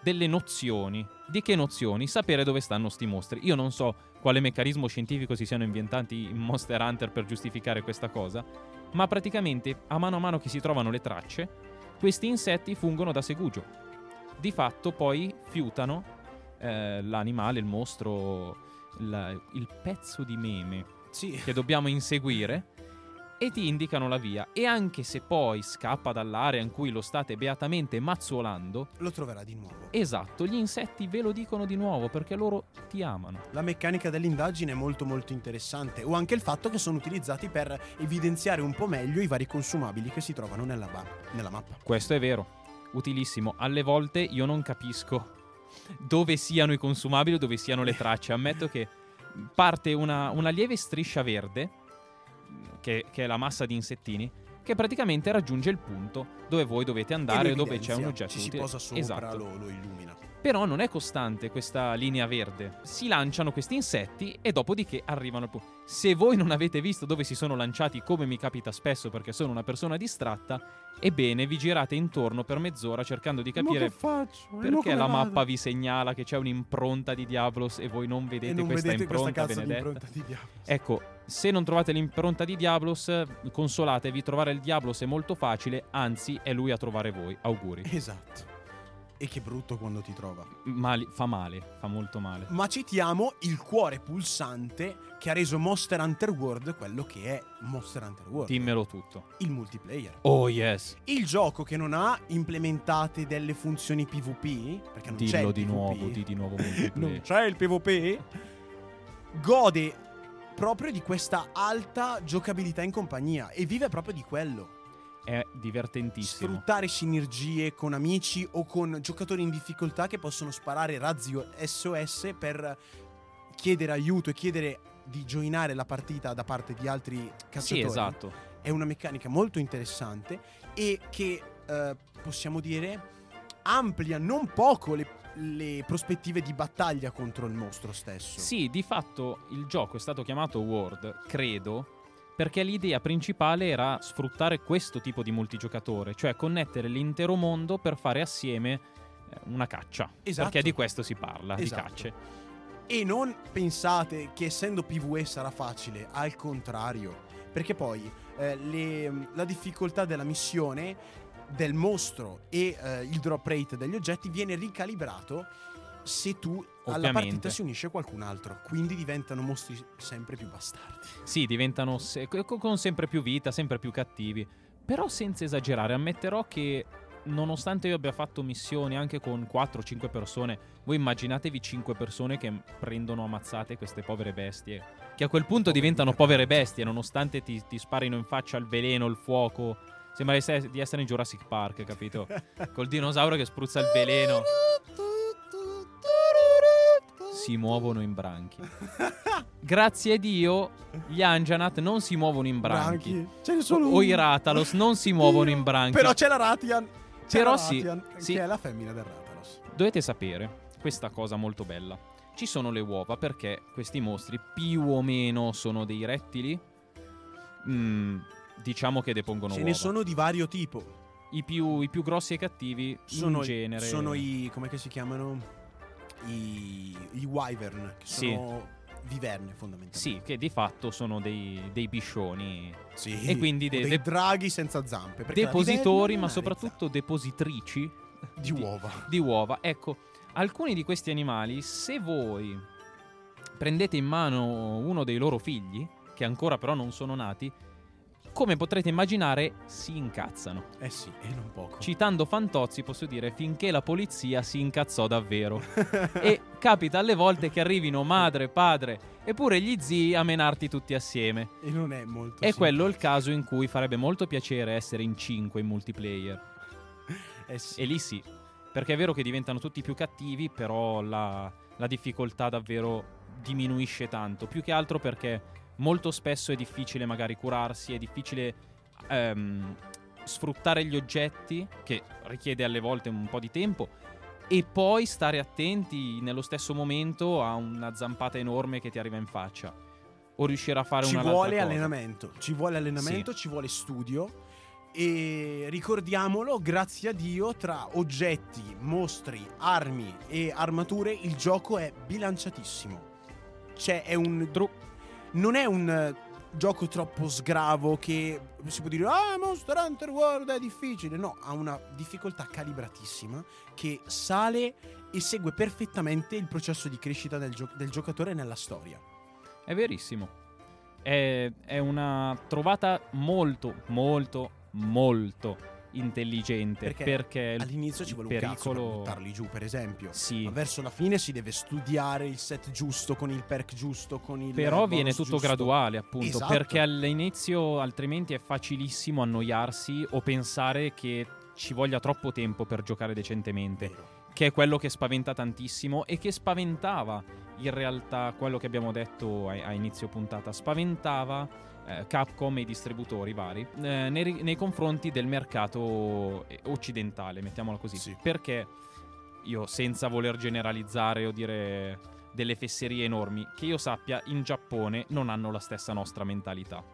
delle nozioni. Di che nozioni? Sapere dove stanno sti mostri. Io non so quale meccanismo scientifico si siano inventati in Monster Hunter per giustificare questa cosa, ma praticamente a mano a mano che si trovano le tracce, questi insetti fungono da segugio. Di fatto poi fiutano eh, l'animale, il mostro, la- il pezzo di meme Sì. che dobbiamo inseguire e ti indicano la via. E anche se poi scappa dall'area in cui lo state beatamente mazzolando, Lo troverà di nuovo. esatto, gli insetti ve lo dicono di nuovo perché loro ti amano. La meccanica dell'indagine è molto molto interessante o anche il fatto che sono utilizzati per evidenziare un po' meglio i vari consumabili che si trovano nella, ba- nella mappa. Questo è vero, utilissimo. Alle volte io non capisco dove siano i consumabili o dove siano le tracce. Ammetto che parte una, una lieve striscia verde, che, che è la massa di insettini, che praticamente raggiunge il punto dove voi dovete andare, lo dove c'è un oggetto Ci si utile. posa sopra, Esatto. lo, lo illumina. Però non è costante questa linea verde. Si lanciano questi insetti e dopodiché arrivano al punto. Se voi non avete visto dove si sono lanciati, come mi capita spesso perché sono una persona distratta, ebbene vi girate intorno per mezz'ora cercando di capire faccio? perché la mappa vi segnala che c'è un'impronta di Diablos e voi non vedete e non questa vedete questa impronta di benedetta. di. Ecco, se non trovate l'impronta di Diablos, consolatevi, trovare il Diablos è molto facile, anzi è lui a trovare voi. Auguri. Esatto. E che brutto quando ti trova. Mali- fa male, fa molto male. Ma citiamo il cuore pulsante che ha reso Monster Hunter World quello che è Monster Hunter World. Dimmelo tutto. Il multiplayer. Oh yes. Il gioco che non ha implementate delle funzioni PvP, perché non c'è Dillo il di PvP, nuovo, di di nuovo multiplayer. non c'è il PvP, gode proprio di questa alta giocabilità in compagnia e vive proprio di quello. È divertentissimo. Sfruttare sinergie con amici o con giocatori in difficoltà che possono sparare razzi SOS per chiedere aiuto e chiedere di joinare la partita da parte di altri cacciatori. Sì, esatto. È una meccanica molto interessante e che eh, possiamo dire amplia non poco le, le prospettive di battaglia contro il mostro stesso. Sì, di fatto il gioco è stato chiamato World, credo, perché l'idea principale era sfruttare questo tipo di multigiocatore, cioè connettere l'intero mondo per fare assieme eh, una caccia. Esatto. Perché di questo si parla, Esatto. di cacce. E non pensate che essendo PvE sarà facile, al contrario, perché poi eh, le- la difficoltà della missione, del mostro e eh, il drop rate degli oggetti viene ricalibrato se tu alla partita si unisce qualcun altro, quindi diventano mostri sempre più bastardi. Sì, diventano se- co- con sempre più vita, sempre più cattivi. Però senza esagerare, ammetterò che nonostante io abbia fatto missioni anche con 4-5 persone, voi immaginatevi 5 persone che prendono ammazzate queste povere bestie, che a quel punto Povere diventano povere bestie, nonostante ti, ti sparino in faccia il veleno, il fuoco. Sembra di essere- in Jurassic Park, capito? Col dinosauro che spruzza il veleno. Si muovono in branchi. Grazie a Dio, gli Anjanat non si muovono in branchi. Ce ne sono O, o i Ratalos non si muovono in branchi. Però c'è la Ratian. C'è Però la sì, Ratian, sì. Che è la femmina del Ratalos. Dovete sapere questa cosa molto bella. Ci sono le uova perché questi mostri più o meno sono dei rettili. Mm, diciamo che depongono Ce uova. ne sono di vario tipo. I più, i più grossi e cattivi Sono, in genere. sono i. come si chiamano? I, i wyvern, che Sì. sono viverne fondamentalmente. Sì, che di fatto sono dei, dei biscioni. Sì. E quindi de- dei de- draghi senza zampe. Depositori, ma soprattutto depositrici zampe. di uova. di uova. Ecco, alcuni di questi animali, se voi prendete in mano uno dei loro figli, che ancora però non sono nati, come potrete immaginare, si incazzano. Eh sì, e non poco. Citando Fantozzi, posso dire finché la polizia si incazzò davvero. e capita alle volte che arrivino madre, padre e pure gli zii a menarti tutti assieme. E non è molto È quello il caso in cui farebbe molto piacere essere in 5 in multiplayer. Eh sì. E lì sì, perché è vero che diventano tutti più cattivi, però la, la difficoltà davvero diminuisce tanto. Più che altro perché molto spesso è difficile magari curarsi, è difficile ehm, sfruttare gli oggetti, che richiede alle volte un po' di tempo. e poi stare attenti nello stesso momento a una zampata enorme che ti arriva in faccia. O riuscire a fare ci una vuole allenamento, ci vuole allenamento, Sì. ci vuole studio e ricordiamolo, grazie a Dio, tra oggetti, mostri, armi e armature il gioco è bilanciatissimo. Cioè è un non è un eh, gioco troppo sgravo che si può dire "Ah, Monster Hunter World è difficile". No, ha una difficoltà calibratissima che sale e segue perfettamente il processo di crescita del, gio- del giocatore nella storia. È verissimo. È, è una trovata molto, molto, molto intelligente. Perché Perché, All'inizio ci vuole un cazzo per pericolo. buttarli giù, per esempio. Sì. Ma verso la fine si deve studiare il set giusto, con il perk giusto, con il Però viene tutto giusto. graduale, appunto, Esatto. perché all'inizio altrimenti è facilissimo annoiarsi o pensare che ci voglia troppo tempo per giocare decentemente, Vero. che è quello che spaventa tantissimo e che spaventava in realtà quello che abbiamo detto a, a inizio puntata, spaventava eh, Capcom e i distributori vari eh, nei, nei confronti del mercato eh, occidentale, mettiamola così, Sì. perché io senza voler generalizzare o dire delle fesserie enormi, che io sappia in Giappone non hanno la stessa nostra mentalità.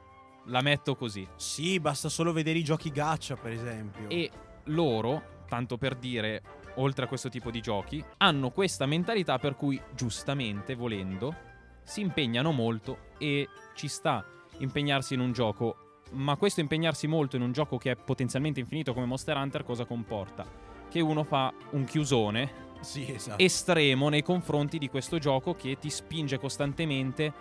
La metto così. Sì, basta solo vedere i giochi gacha, per esempio. E loro, tanto per dire, oltre a questo tipo di giochi, hanno questa mentalità per cui, giustamente, volendo, si impegnano molto e ci sta impegnarsi in un gioco. Ma questo impegnarsi molto in un gioco che è potenzialmente infinito come Monster Hunter cosa comporta? Che uno fa un chiusone Sì, esatto. estremo nei confronti di questo gioco che ti spinge costantemente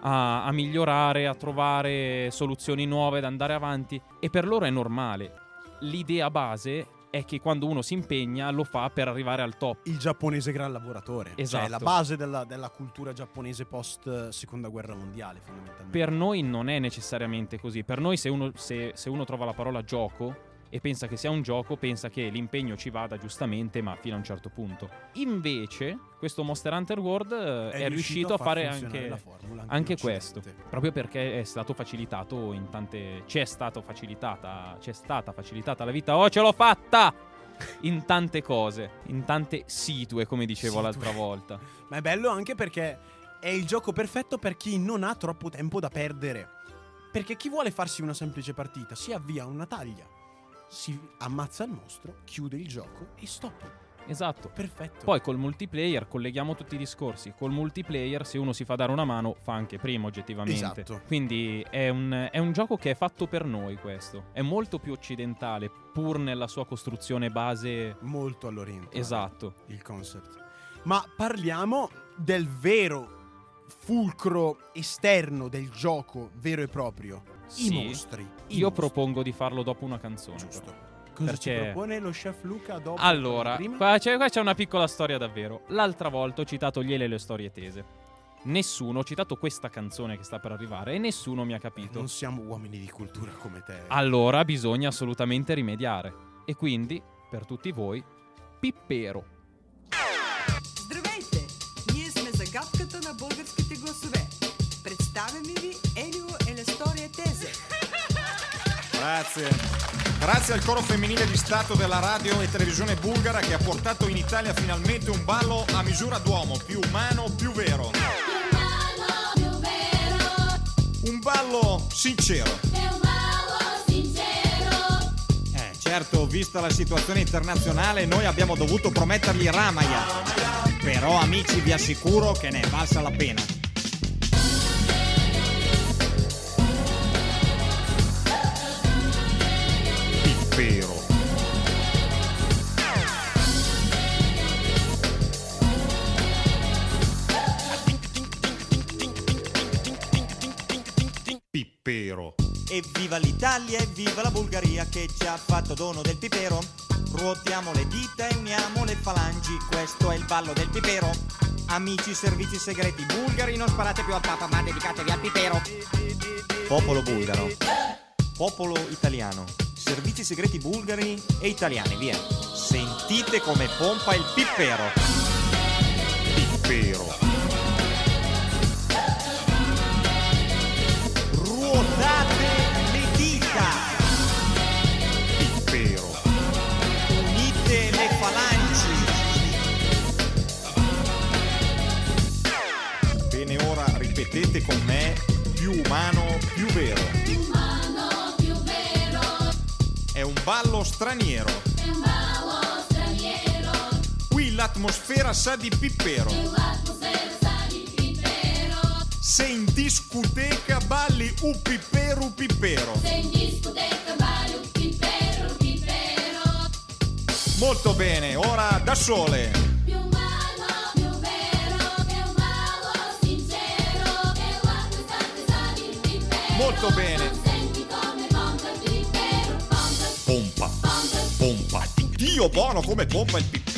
a, a migliorare, a trovare soluzioni nuove, ad andare avanti e per loro è normale. L'idea base è che quando uno si impegna lo fa per arrivare al top. il giapponese gran lavoratore. Esatto. Cioè, la base della, della cultura giapponese post eh, seconda guerra mondiale, fondamentalmente. Per noi non è necessariamente così. Per noi se uno, se- se uno trova la parola gioco e pensa che sia un gioco, pensa che l'impegno ci vada giustamente, ma fino a un certo punto. Invece, questo Monster Hunter World eh, è, riuscito a far fare anche la formula anche in questo, proprio perché è stato facilitato in tante. Ci è stato facilitata. Ci è stata facilitata la vita. Oh, ce l'ho fatta! In tante cose, in tante situe, come dicevo Situe. l'altra volta. Ma è bello anche perché è il gioco perfetto per chi non ha troppo tempo da perdere. Perché chi vuole farsi una semplice partita si avvia a una taglia, si ammazza il mostro, chiude il gioco e stop. Esatto. Perfetto. Poi col multiplayer colleghiamo tutti i discorsi. Col multiplayer, se uno si fa dare una mano, fa anche prima, oggettivamente. Esatto. Quindi è un, è un gioco che è fatto per noi, questo. È molto più occidentale, pur nella sua costruzione base. molto all'oriente. Esatto. il concept. Ma parliamo del vero fulcro esterno del gioco vero e proprio. I Sì. mostri. i Io mostri. propongo di farlo dopo una canzone. però. Giusto. Cosa ci Perché- propone lo chef Luca dopo? Allora, prima? qua c'è, qua c'è una piccola storia davvero. L'altra volta ho citato Gliele le storie tese. Nessuno, ho citato questa canzone che sta per arrivare e nessuno mi ha capito. Non siamo uomini di cultura come te. Allora bisogna assolutamente rimediare. E quindi, per tutti voi, Pippero. Grazie. Grazie al coro femminile di Stato della radio e televisione bulgara che ha portato in Italia finalmente un ballo a misura d'uomo, più umano, più vero. Un ballo sincero. Eh, certo, vista la situazione internazionale, noi abbiamo dovuto promettergli Ramaya. Però, amici, vi assicuro che ne è valsa la pena. Pippero. Evviva l'Italia, evviva la Bulgaria che ci ha fatto dono del pipero. Ruotiamo le dita e miamo le falangi, questo è il ballo del pipero. Amici servizi segreti bulgari, non sparate più al Papa, ma dedicatevi al pipero. Popolo bulgaro. Popolo italiano. Servizi segreti bulgari e italiani, via. Sentite come pompa il pipero. Pippero. con me più umano, più vero. Umano, più vero. È un ballo straniero. È un ballo straniero. Qui l'atmosfera sa di pippero. Se in discoteca balli u pippero, u. Se in discoteca balli u pippero, u pippero. Molto bene, ora da sole. Molto bene. Pompa, pompa. Dio buono come pompa il pippero.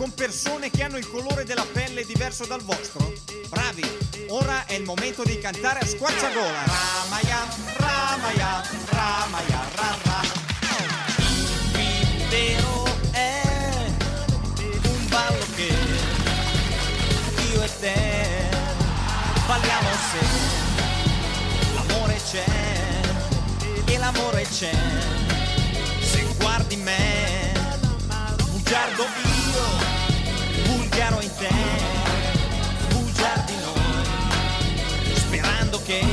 Con persone che hanno il colore della pelle diverso dal vostro? Bravi! Ora è il momento di cantare a squarciagola. Ramaya, Ramaya, Ramaya, ra ra. Il vero è un ballo che io e te balliamo se l'amore c'è e l'amore c'è. Se guardi me, bugiardo te, bugiardi noi, sperando che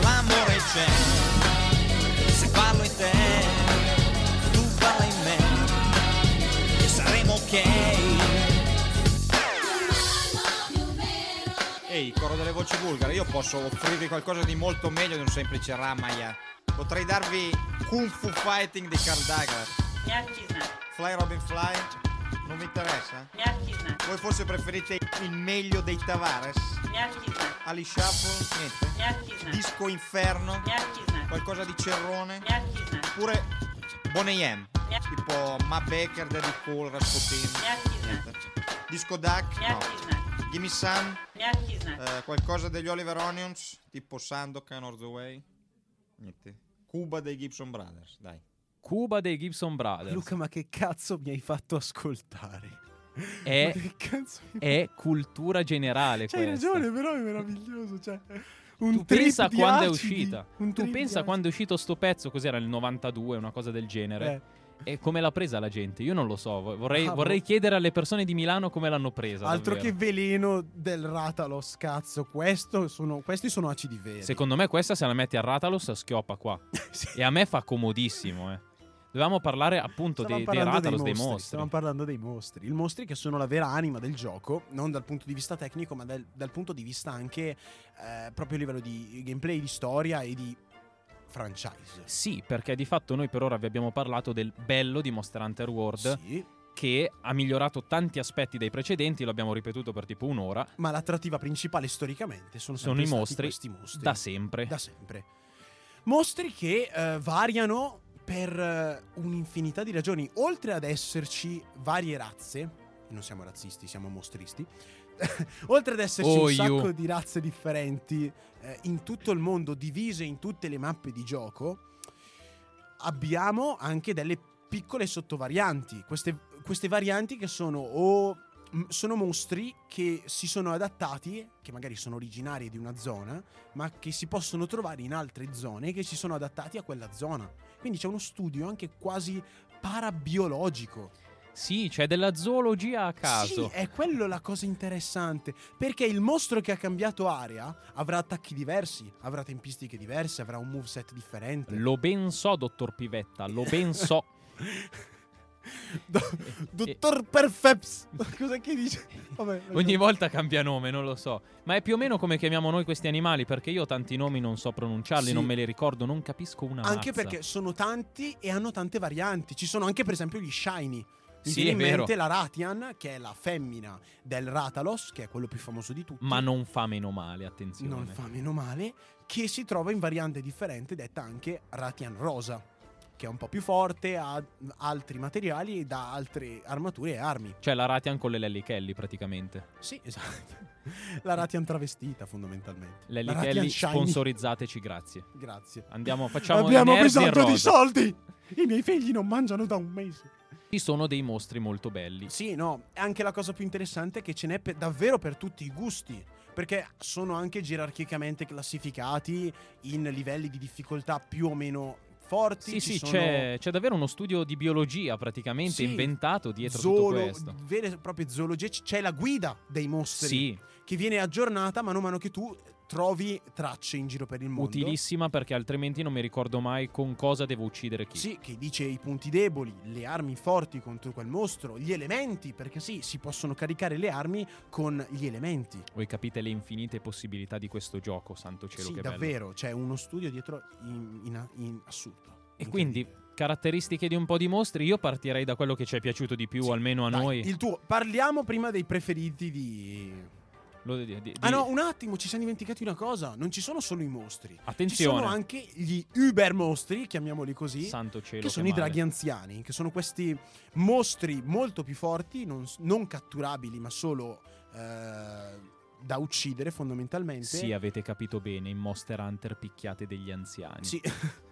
l'amore c'è. Se parlo in te, tu parla in me, e saremo ok. Ehi, coro delle voci bulgare, io posso offrirvi qualcosa di molto meglio di un semplice Ramaya. Potrei darvi Kung Fu Fighting di Karl Dagger. Mjaki znak, Fly Robin Fly, non vi interessa? znak, Voi forse preferite il meglio dei Tavares? znak, Ali Shuffle? Niente. znak, Disco Inferno? znak, Qualcosa di Cerrone? znak, Oppure Boney M? Tipo Ma Baker, Daddy Cool, Rasputin? Niente. Disco Duck? No. znak, Gimme mjaki znak, Eh, qualcosa degli Oliver Onions? Tipo Sandokan or the Way? Niente. Cuba dei Gibson Brothers, dai. Cuba dei Gibson Brothers. Luca, ma che cazzo mi hai fatto ascoltare? È- cazzo È cultura generale C'hai questa. ragione, però è meraviglioso. Cioè, un Tu pensa quando è acidi, uscita. un Tu pensa quando è uscito sto pezzo, cos'era nel 92, una cosa del genere. acidi. E come l'ha presa la gente? Io non lo so. vo- Vorrei, Ah, vorrei boh. chiedere alle persone di Milano come l'hanno presa. Eh, altro davvero. che veleno del Ratalos, cazzo. Questo sono, questi sono acidi veri. Secondo me questa se la metti a Ratalos schioppa qua. Sì. E a me fa comodissimo, eh. Dovevamo parlare appunto dei, dei parlando Ratalos, dei mostri. Stavamo parlando dei mostri. I mostri che sono la vera anima del gioco, non dal punto di vista tecnico, ma dal, dal punto di vista anche eh, proprio a livello di gameplay, di storia e di franchise. Sì, perché di fatto noi per ora vi abbiamo parlato del bello di Monster Hunter World, Sì, che ha migliorato tanti aspetti dei precedenti, lo abbiamo ripetuto per tipo un'ora, ma l'attrattiva principale storicamente sono, Sono sempre i mostri questi mostri. da sempre. Da sempre. Mostri che eh, variano per eh, un'infinità di ragioni. Oltre ad esserci varie razze, non siamo razzisti, siamo mostristi. Oltre ad esserci Oh, un you. sacco di razze differenti eh, in tutto il mondo, divise in tutte le mappe di gioco, abbiamo anche delle piccole sottovarianti. Queste, queste varianti che sono o m- sono mostri che si sono adattati, che magari sono originari di una zona, ma che si possono trovare in altre zone che si sono adattati a quella zona. Quindi c'è uno studio anche quasi parabiologico. Sì, c'è della zoologia a caso. Sì, è quello la cosa interessante. Perché il mostro che ha cambiato area avrà attacchi diversi, avrà tempistiche diverse, avrà un moveset differente. Lo ben so, dottor Pivetta, lo ben so. Do- Dottor Perfeps. Cosa che dice? Vabbè, Ogni volta cambia nome, non lo so. Ma è più o meno come chiamiamo noi questi animali, perché io tanti nomi non so pronunciarli, Sì. non me li ricordo, non capisco una Anche mazza. perché sono tanti e hanno tante varianti. Ci sono anche, per esempio, gli shiny. Mi Sì, viene è in mente la Ratian, che è la femmina del Ratalos, che è quello più famoso di tutti. Ma non fa meno male, attenzione. non fa meno male. Che si trova in variante differente, detta anche Ratian Rosa. Che è un po' più forte, ha altri materiali, da altre armature e armi. Cioè la Ratian con le Lelly Kelly praticamente. Sì, esatto. La Ratian travestita fondamentalmente. Lelly Kelly, shiny. sponsorizzateci, grazie. Grazie. Andiamo, facciamo Abbiamo bisogno di soldi! I miei figli non mangiano da un mese. Ci sono dei mostri molto belli. Sì, no, anche la cosa più interessante è che ce n'è per- davvero per tutti i gusti. Perché sono anche gerarchicamente classificati in livelli di difficoltà più o meno forti. Sì, sì, sono c'è, c'è davvero uno studio di biologia praticamente Sì. inventato dietro zoolo- tutto questo. vere e proprie zoologie. C'è la guida dei mostri Sì, che viene aggiornata mano a mano che tu trovi tracce in giro per il mondo. utilissima perché altrimenti non mi ricordo mai con cosa devo uccidere chi. Sì, che dice i punti deboli, le armi forti contro quel mostro, gli elementi, perché sì, si possono caricare le armi con gli elementi. Voi capite le infinite possibilità di questo gioco, santo cielo sì, che bello. davvero, c'è uno studio dietro in, in- in assurdo. E quindi caratteristiche di un po' di mostri, io partirei da quello che ci è piaciuto di più, Sì, almeno a Dai, noi. Il tuo, parliamo prima dei preferiti di... Di- di- Ah no, un attimo, ci siamo dimenticati una cosa. Non ci sono solo i mostri. Attenzione. Ci sono anche gli uber mostri, chiamiamoli così. Santo cielo. che sono i male. draghi anziani, che sono questi mostri molto più forti, non, non catturabili, ma solo eh, da uccidere fondamentalmente. Sì, avete capito bene, in Monster Hunter picchiate degli anziani. Sì.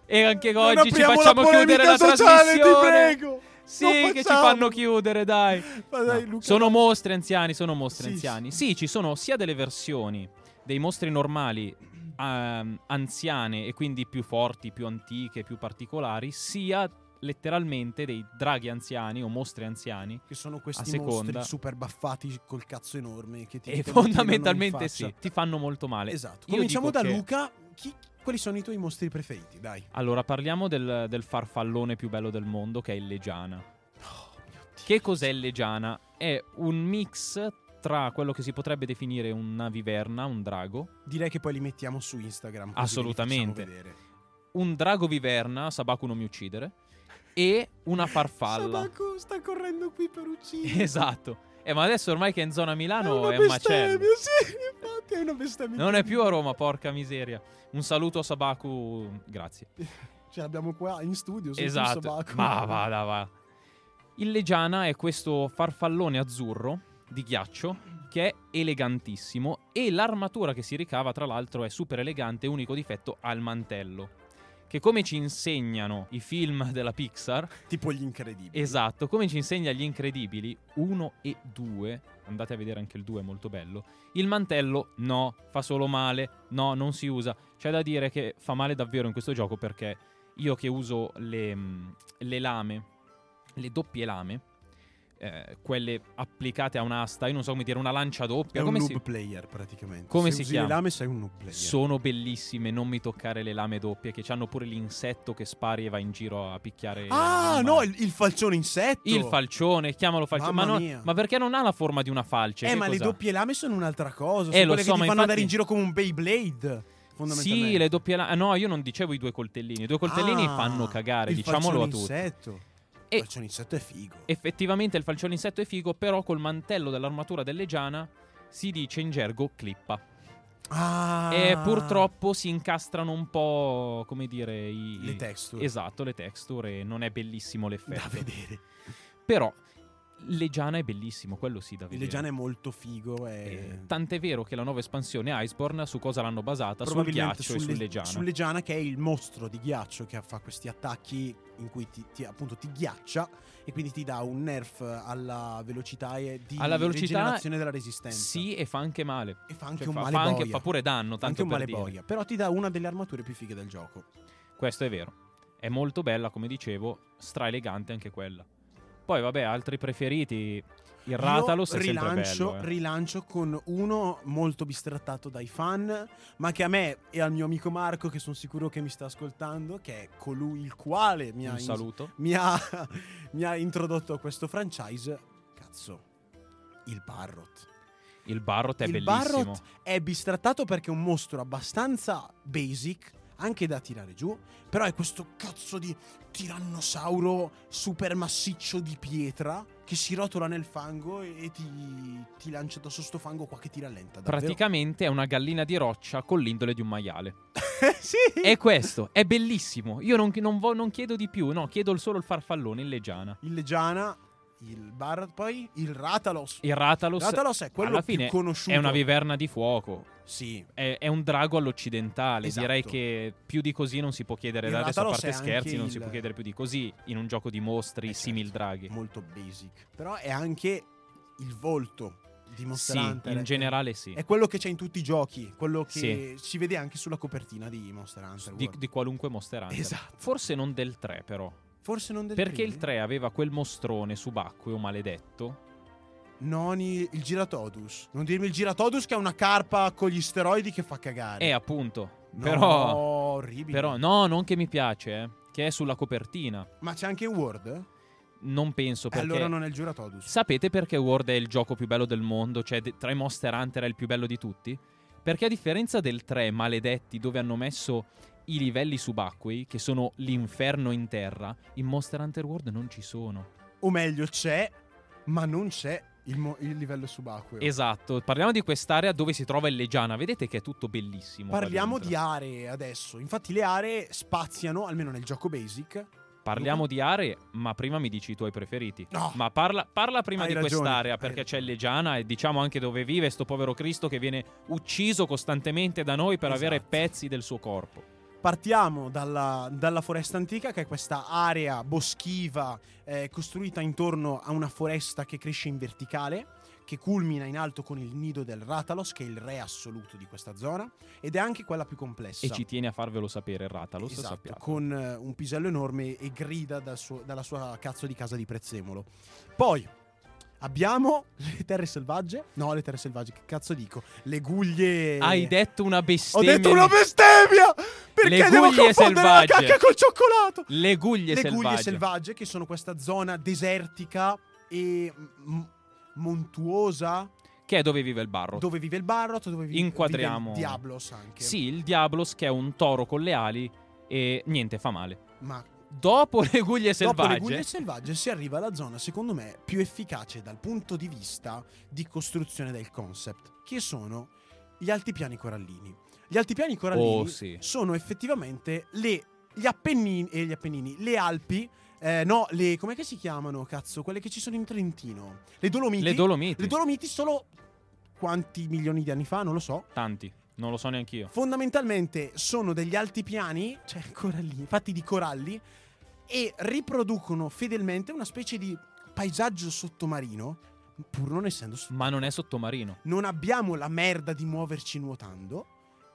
E anche oggi ci apriamo la facciamo chiudere la sociale, ti trasmissione. prego. Sì, Non che ci fanno chiudere, dai. Ma dai, No, Luca, sono no. mostri anziani, sono mostri Sì, anziani. Sì. ci sono sia delle versioni dei mostri normali ehm, anziane e quindi più forti, più antiche, più particolari, sia letteralmente dei draghi anziani o mostri anziani. Che sono questi mostri super baffati col cazzo enorme. Che ti E fondamentalmente sì, ti fanno molto male. Esatto. Io Cominciamo da che- Luca. Chi- quali sono i tuoi mostri preferiti? Dai. Allora, parliamo del, del farfallone più bello del mondo, che è il Legiana. Oh, Che cos'è il Legiana? È un mix tra quello che si potrebbe definire una viverna, un drago, Direi che poi li mettiamo su Instagram. Assolutamente. un drago viverna, Sabaku non mi uccidere, e una farfalla. Sabaku sta correndo qui per uccidere. Esatto. Eh, ma adesso ormai che è in zona Milano una è un macello. Sì, infatti è una bestemmia. Non è più a Roma, porca miseria. Un saluto a Sabaku, grazie. Ce l'abbiamo qua in studio. Esatto. Sabaku. Ma vada, va. Il Legiana è questo farfallone azzurro di ghiaccio che è elegantissimo e l'armatura che si ricava tra l'altro è super elegante, unico difetto ha il mantello. Che come ci insegnano i film della Pixar, Tipo gli incredibili. esatto, come ci insegna gli incredibili 1 e 2, andate a vedere anche il 2 è molto bello, il mantello no, fa solo male, no, non si usa. C'è da dire che fa male davvero in questo gioco perché io che uso le, mm, le lame, le doppie lame, eh, quelle applicate a un'asta, io non so come dire, una lancia È doppia, un come noob si... player praticamente. come Se si chiama? le lame sei un noob player. Sono bellissime, non mi toccare le lame doppie che hanno pure l'insetto che spari e va in giro a picchiare. ah, no, il, il falcione insetto. Il falcione, chiamalo falcione. Ma, mia. ma perché non ha la forma di una falce? Eh, ma le cos'ha? doppie lame sono un'altra cosa. Eh, sono lo quelle so, che ti ma fanno andare infatti- in giro come un Beyblade. Fondamentalmente. Sì, le doppie lame. No, io non dicevo i due coltellini. I due coltellini Ah, fanno cagare, diciamolo a tutti. Insetto. E- Il falcione insetto è figo. Effettivamente il falcione insetto è figo, però col mantello dell'armatura del Legiana si dice in gergo clippa. Ah. E purtroppo si incastrano un po', come dire, i... Le texture. Esatto, le texture e non è bellissimo Da l'effetto. vedere. Però Legiana è bellissimo, quello sì da Il vedere. Legiana è molto figo. E... Eh, Tant'è vero che la nuova espansione Iceborne su cosa l'hanno basata? Sul ghiaccio e sul sul Le- Legiana. sul Legiana, che è il mostro di ghiaccio che fa questi attacchi in cui ti, ti- appunto ti ghiaccia e quindi ti dà un nerf alla velocità e di Alla velocità, della resistenza. Sì, e fa anche male. E fa anche Cioè, un fa, male fa, anche- boia. fa pure danno, tanto anche un per male boia. Però ti dà una delle armature più fighe del gioco. Questo è vero. È molto bella, come dicevo, stra elegante anche quella. Poi, vabbè, altri preferiti. Il Ratalos Io rilancio, bello. eh. rilancio con uno molto bistrattato dai fan, ma che a me e al mio amico Marco, che sono sicuro che mi sta ascoltando, che è colui il quale mi ha, saluto. mi ha, mi ha introdotto a questo franchise. Cazzo, il Barrot. Il Barrot è il bellissimo. Barrot è bistrattato perché è un mostro abbastanza basic, anche da tirare giù, però è questo cazzo di tirannosauro super massiccio di pietra che si rotola nel fango e ti, ti lancia addosso sto fango qua che ti rallenta. Davvero. Praticamente è una gallina di roccia con l'indole di un maiale. sì. È questo, è bellissimo. Io non, non vo- non chiedo di più, no, chiedo solo il farfallone, il Leggiana. Il Leggiana, il Bar, poi il Ratalos. Il Ratalos, Ratalos è quello alla più fine conosciuto. è una viverna di fuoco. Sì. È, è un drago all'occidentale. Esatto. Direi che più di così non si può chiedere. Il Adesso, a parte scherzi, non si il- può chiedere più di così in un gioco di mostri Eh, simil certo, draghi. Molto basic. Però è anche il volto di Monster Sì, Hunter. in generale sì. È quello che c'è in tutti i giochi, quello che Sì. si vede anche sulla copertina di Monster Hunter. Di, di qualunque Monster Hunter. Esatto. Forse non del 3, però. Forse non del Perché primo? il 3 aveva quel mostrone subacqueo maledetto. Noni, il Giratodus. Non dirmi il Giratodus che è una carpa con gli steroidi che fa cagare. Eh, appunto. No, Però. orribile. Però, no, non che mi piace, eh, Che è sulla copertina. Ma c'è anche Word? Non penso Eh, perché. allora non è il Giratodus. Sapete perché World è il gioco più bello del mondo? Cioè, de- tra i Monster Hunter è il più bello di tutti? Perché a differenza del 3 maledetti dove hanno messo i livelli subacquei, che sono l'inferno in terra, in Monster Hunter World non ci sono. O meglio, c'è, ma non c'è il, mo- il livello subacqueo. Esatto, parliamo di quest'area dove si trova il Legiana. Vedete che è tutto bellissimo. Parliamo di aree adesso. Infatti, le aree spaziano, almeno nel gioco basic. Parliamo di aree, ma prima mi dici i tuoi preferiti. No. Ma parla, parla prima Hai di ragione, quest'area, perché c'è il Legiana e diciamo anche dove vive sto povero Cristo che viene ucciso costantemente da noi per avere Esatto. pezzi del suo corpo. Partiamo dalla, dalla foresta antica, che è questa area boschiva eh, costruita intorno a una foresta che cresce in verticale, che culmina in alto con il nido del Ratalos, che è il re assoluto di questa zona, ed è anche quella più complessa. E ci tiene a farvelo sapere il Ratalos, Esatto, sappiamo. con eh, un pisello enorme e grida dal suo- dalla sua cazzo di casa di Prezzemolo. Poi abbiamo le terre selvagge. No, le terre selvagge, che cazzo dico? Le guglie. Hai detto una Ho bestemmia. detto una bestemmia! Perché Le devo guglie confondere la selvagge. cacca col cioccolato? Le guglie le selvagge. guglie selvagge, che sono questa zona desertica e m- montuosa Che è dove vive il barro. dove vive il Barrot, dove vive, Inquadriamo. vive il Diablos anche. Sì, il Diablos che è un toro con le ali e niente, fa male. Ma Dopo le guglie dopo selvagge. le guglie selvagge si arriva alla zona, secondo me, più efficace dal punto di vista di costruzione del concept, che sono gli altipiani corallini. Gli altipiani corallini Oh, sì. sono effettivamente le, gli Appennini e gli Appennini, le Alpi, eh, no, le come che si chiamano, cazzo, quelle che ci sono in Trentino, le Dolomiti. Le Dolomiti. Le Dolomiti solo quanti milioni di anni fa, non lo so. Tanti, non lo so neanche io. Fondamentalmente sono degli altipiani, cioè corallini, fatti di coralli e riproducono fedelmente una specie di paesaggio sottomarino, pur non essendo su- Ma non è sottomarino. non abbiamo la merda di muoverci nuotando,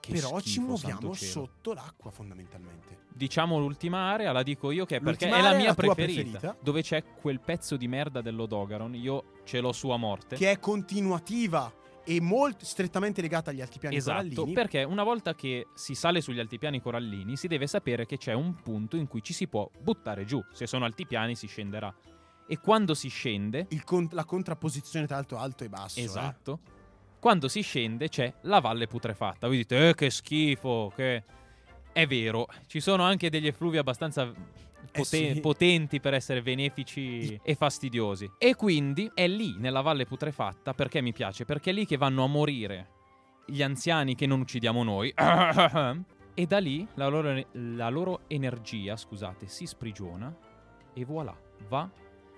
Che però ci schifo, muoviamo santo cielo. sotto l'acqua fondamentalmente. Diciamo l'ultima area, la dico io che è perché L'ultima è la mia la preferita, preferita? Dove c'è quel pezzo di merda dell'Odogaron. Io ce l'ho su a morte. Che è continuativa e molto strettamente legata agli altipiani Esatto, corallini. perché una volta che si sale sugli altipiani corallini si deve sapere che c'è un punto in cui ci si può buttare giù. Se sono altipiani si scenderà. E quando si scende, Il con- la contrapposizione tra alto, alto e basso. eh. esatto, quando si scende c'è la valle putrefatta. Voi dite, eh, che schifo, che... È vero, ci sono anche degli effluvi abbastanza pote- Eh sì. potenti per essere benefici e fastidiosi. E quindi è lì, nella valle putrefatta, perché mi piace, perché è lì che vanno a morire gli anziani che non uccidiamo noi. e da lì la loro, la loro energia, scusate, si sprigiona e voilà, va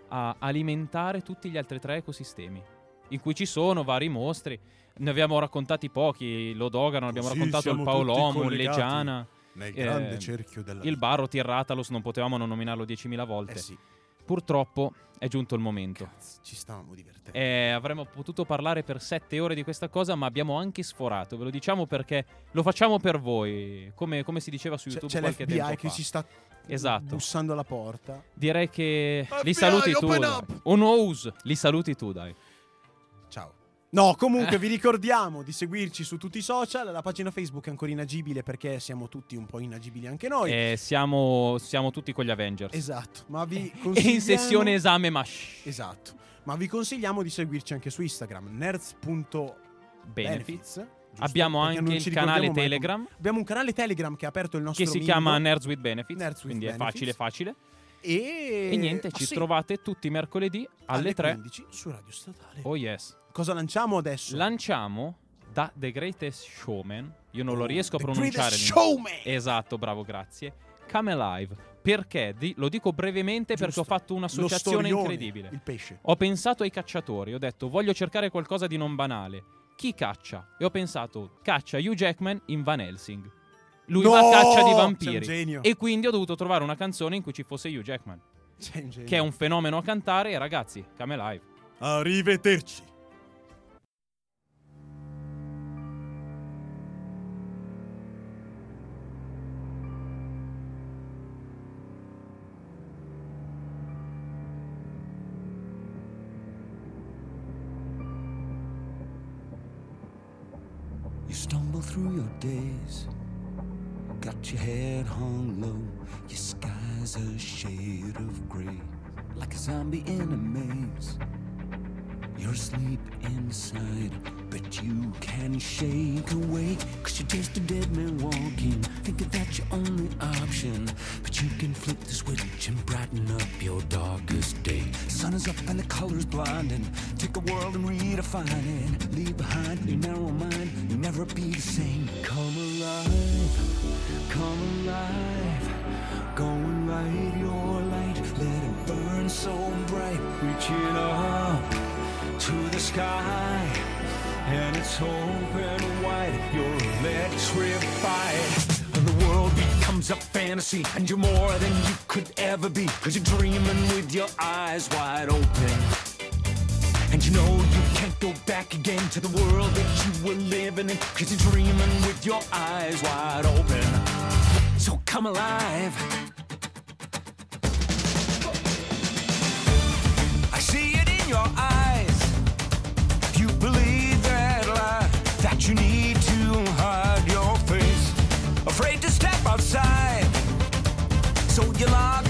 a alimentare tutti gli altri tre ecosistemi. In cui ci sono vari mostri. Ne abbiamo raccontati pochi. L'Odogano, abbiamo raccontato il Paolomo, il collegati Nel Eh, grande cerchio della Il Barro, Tirratalos, non potevamo non nominarlo 10.000 volte. Eh sì, Purtroppo è giunto il momento. cazzo, ci stavamo divertendo. Eh, avremmo potuto parlare per sette ore di questa cosa, ma abbiamo anche sforato. Ve lo diciamo perché lo facciamo per voi. Come, come si diceva su C'è, YouTube c'è qualche tempo l'FBI che fa. ci sta Esatto. bussando alla porta. Direi che li FBI, saluti tu. Un ose. Li saluti tu, dai. No, Eh. comunque vi ricordiamo di seguirci su tutti i social. La pagina Facebook è ancora inagibile perché siamo tutti un po' inagibili anche noi. Eh, siamo, siamo tutti con gli Avengers. Esatto. Ma vi e consigliamo... in sessione esame, ma shh, Esatto. Ma vi consigliamo di seguirci anche su Instagram, nerds.benefits. benefits. giusto? Abbiamo anche il canale mai Telegram come- Abbiamo un canale Telegram che ha aperto il nostro che si membro. chiama Nerds with Benefits. Nerds with quindi è Benefits. facile, facile. E... E niente, Ah, ci sì, trovate tutti i mercoledì alle 3. 15 su Radio Statale. Oh yes. Cosa lanciamo adesso? Lanciamo da The Greatest Showman. io non lo riesco a The pronunciare. L'in- Showman! Esatto, bravo, grazie. Come Alive. Perché? Di- lo dico brevemente perché Giusto. ho fatto un'associazione storione, incredibile. Il pesce. Ho pensato ai cacciatori, ho detto voglio cercare qualcosa di non banale. Chi caccia? E ho pensato caccia Hugh Jackman in Van Helsing. Lui No! va a caccia di vampiri. E quindi ho dovuto trovare una canzone in cui ci fosse Hugh Jackman, Sei un genio. che è un fenomeno a cantare e ragazzi, Come Alive. Arrivederci. Through your days, got your head hung low, your sky's a shade of gray, like a zombie in a maze. You're asleep inside, but you can shake awake, cause you're just a dead man walking, thinking that's your only option. But you can flip the switch and brighten up your darkest day. Sun is up and the colors blinding. Take a world and redefine it. Leave behind your narrow mind. You'll never be the same. Come alive, come alive. Go and light your light. Let it burn so bright. Reaching up to the sky. And it's open wide. You're electrified. And the world becomes a fantasy, and you're more than you could ever be. Cause you're dreaming with your eyes wide open. And you know you can't go back again to the world that you were living in. Cause you're dreaming with your eyes wide open. So come alive. you need to hide your face. Afraid to step outside, so you lock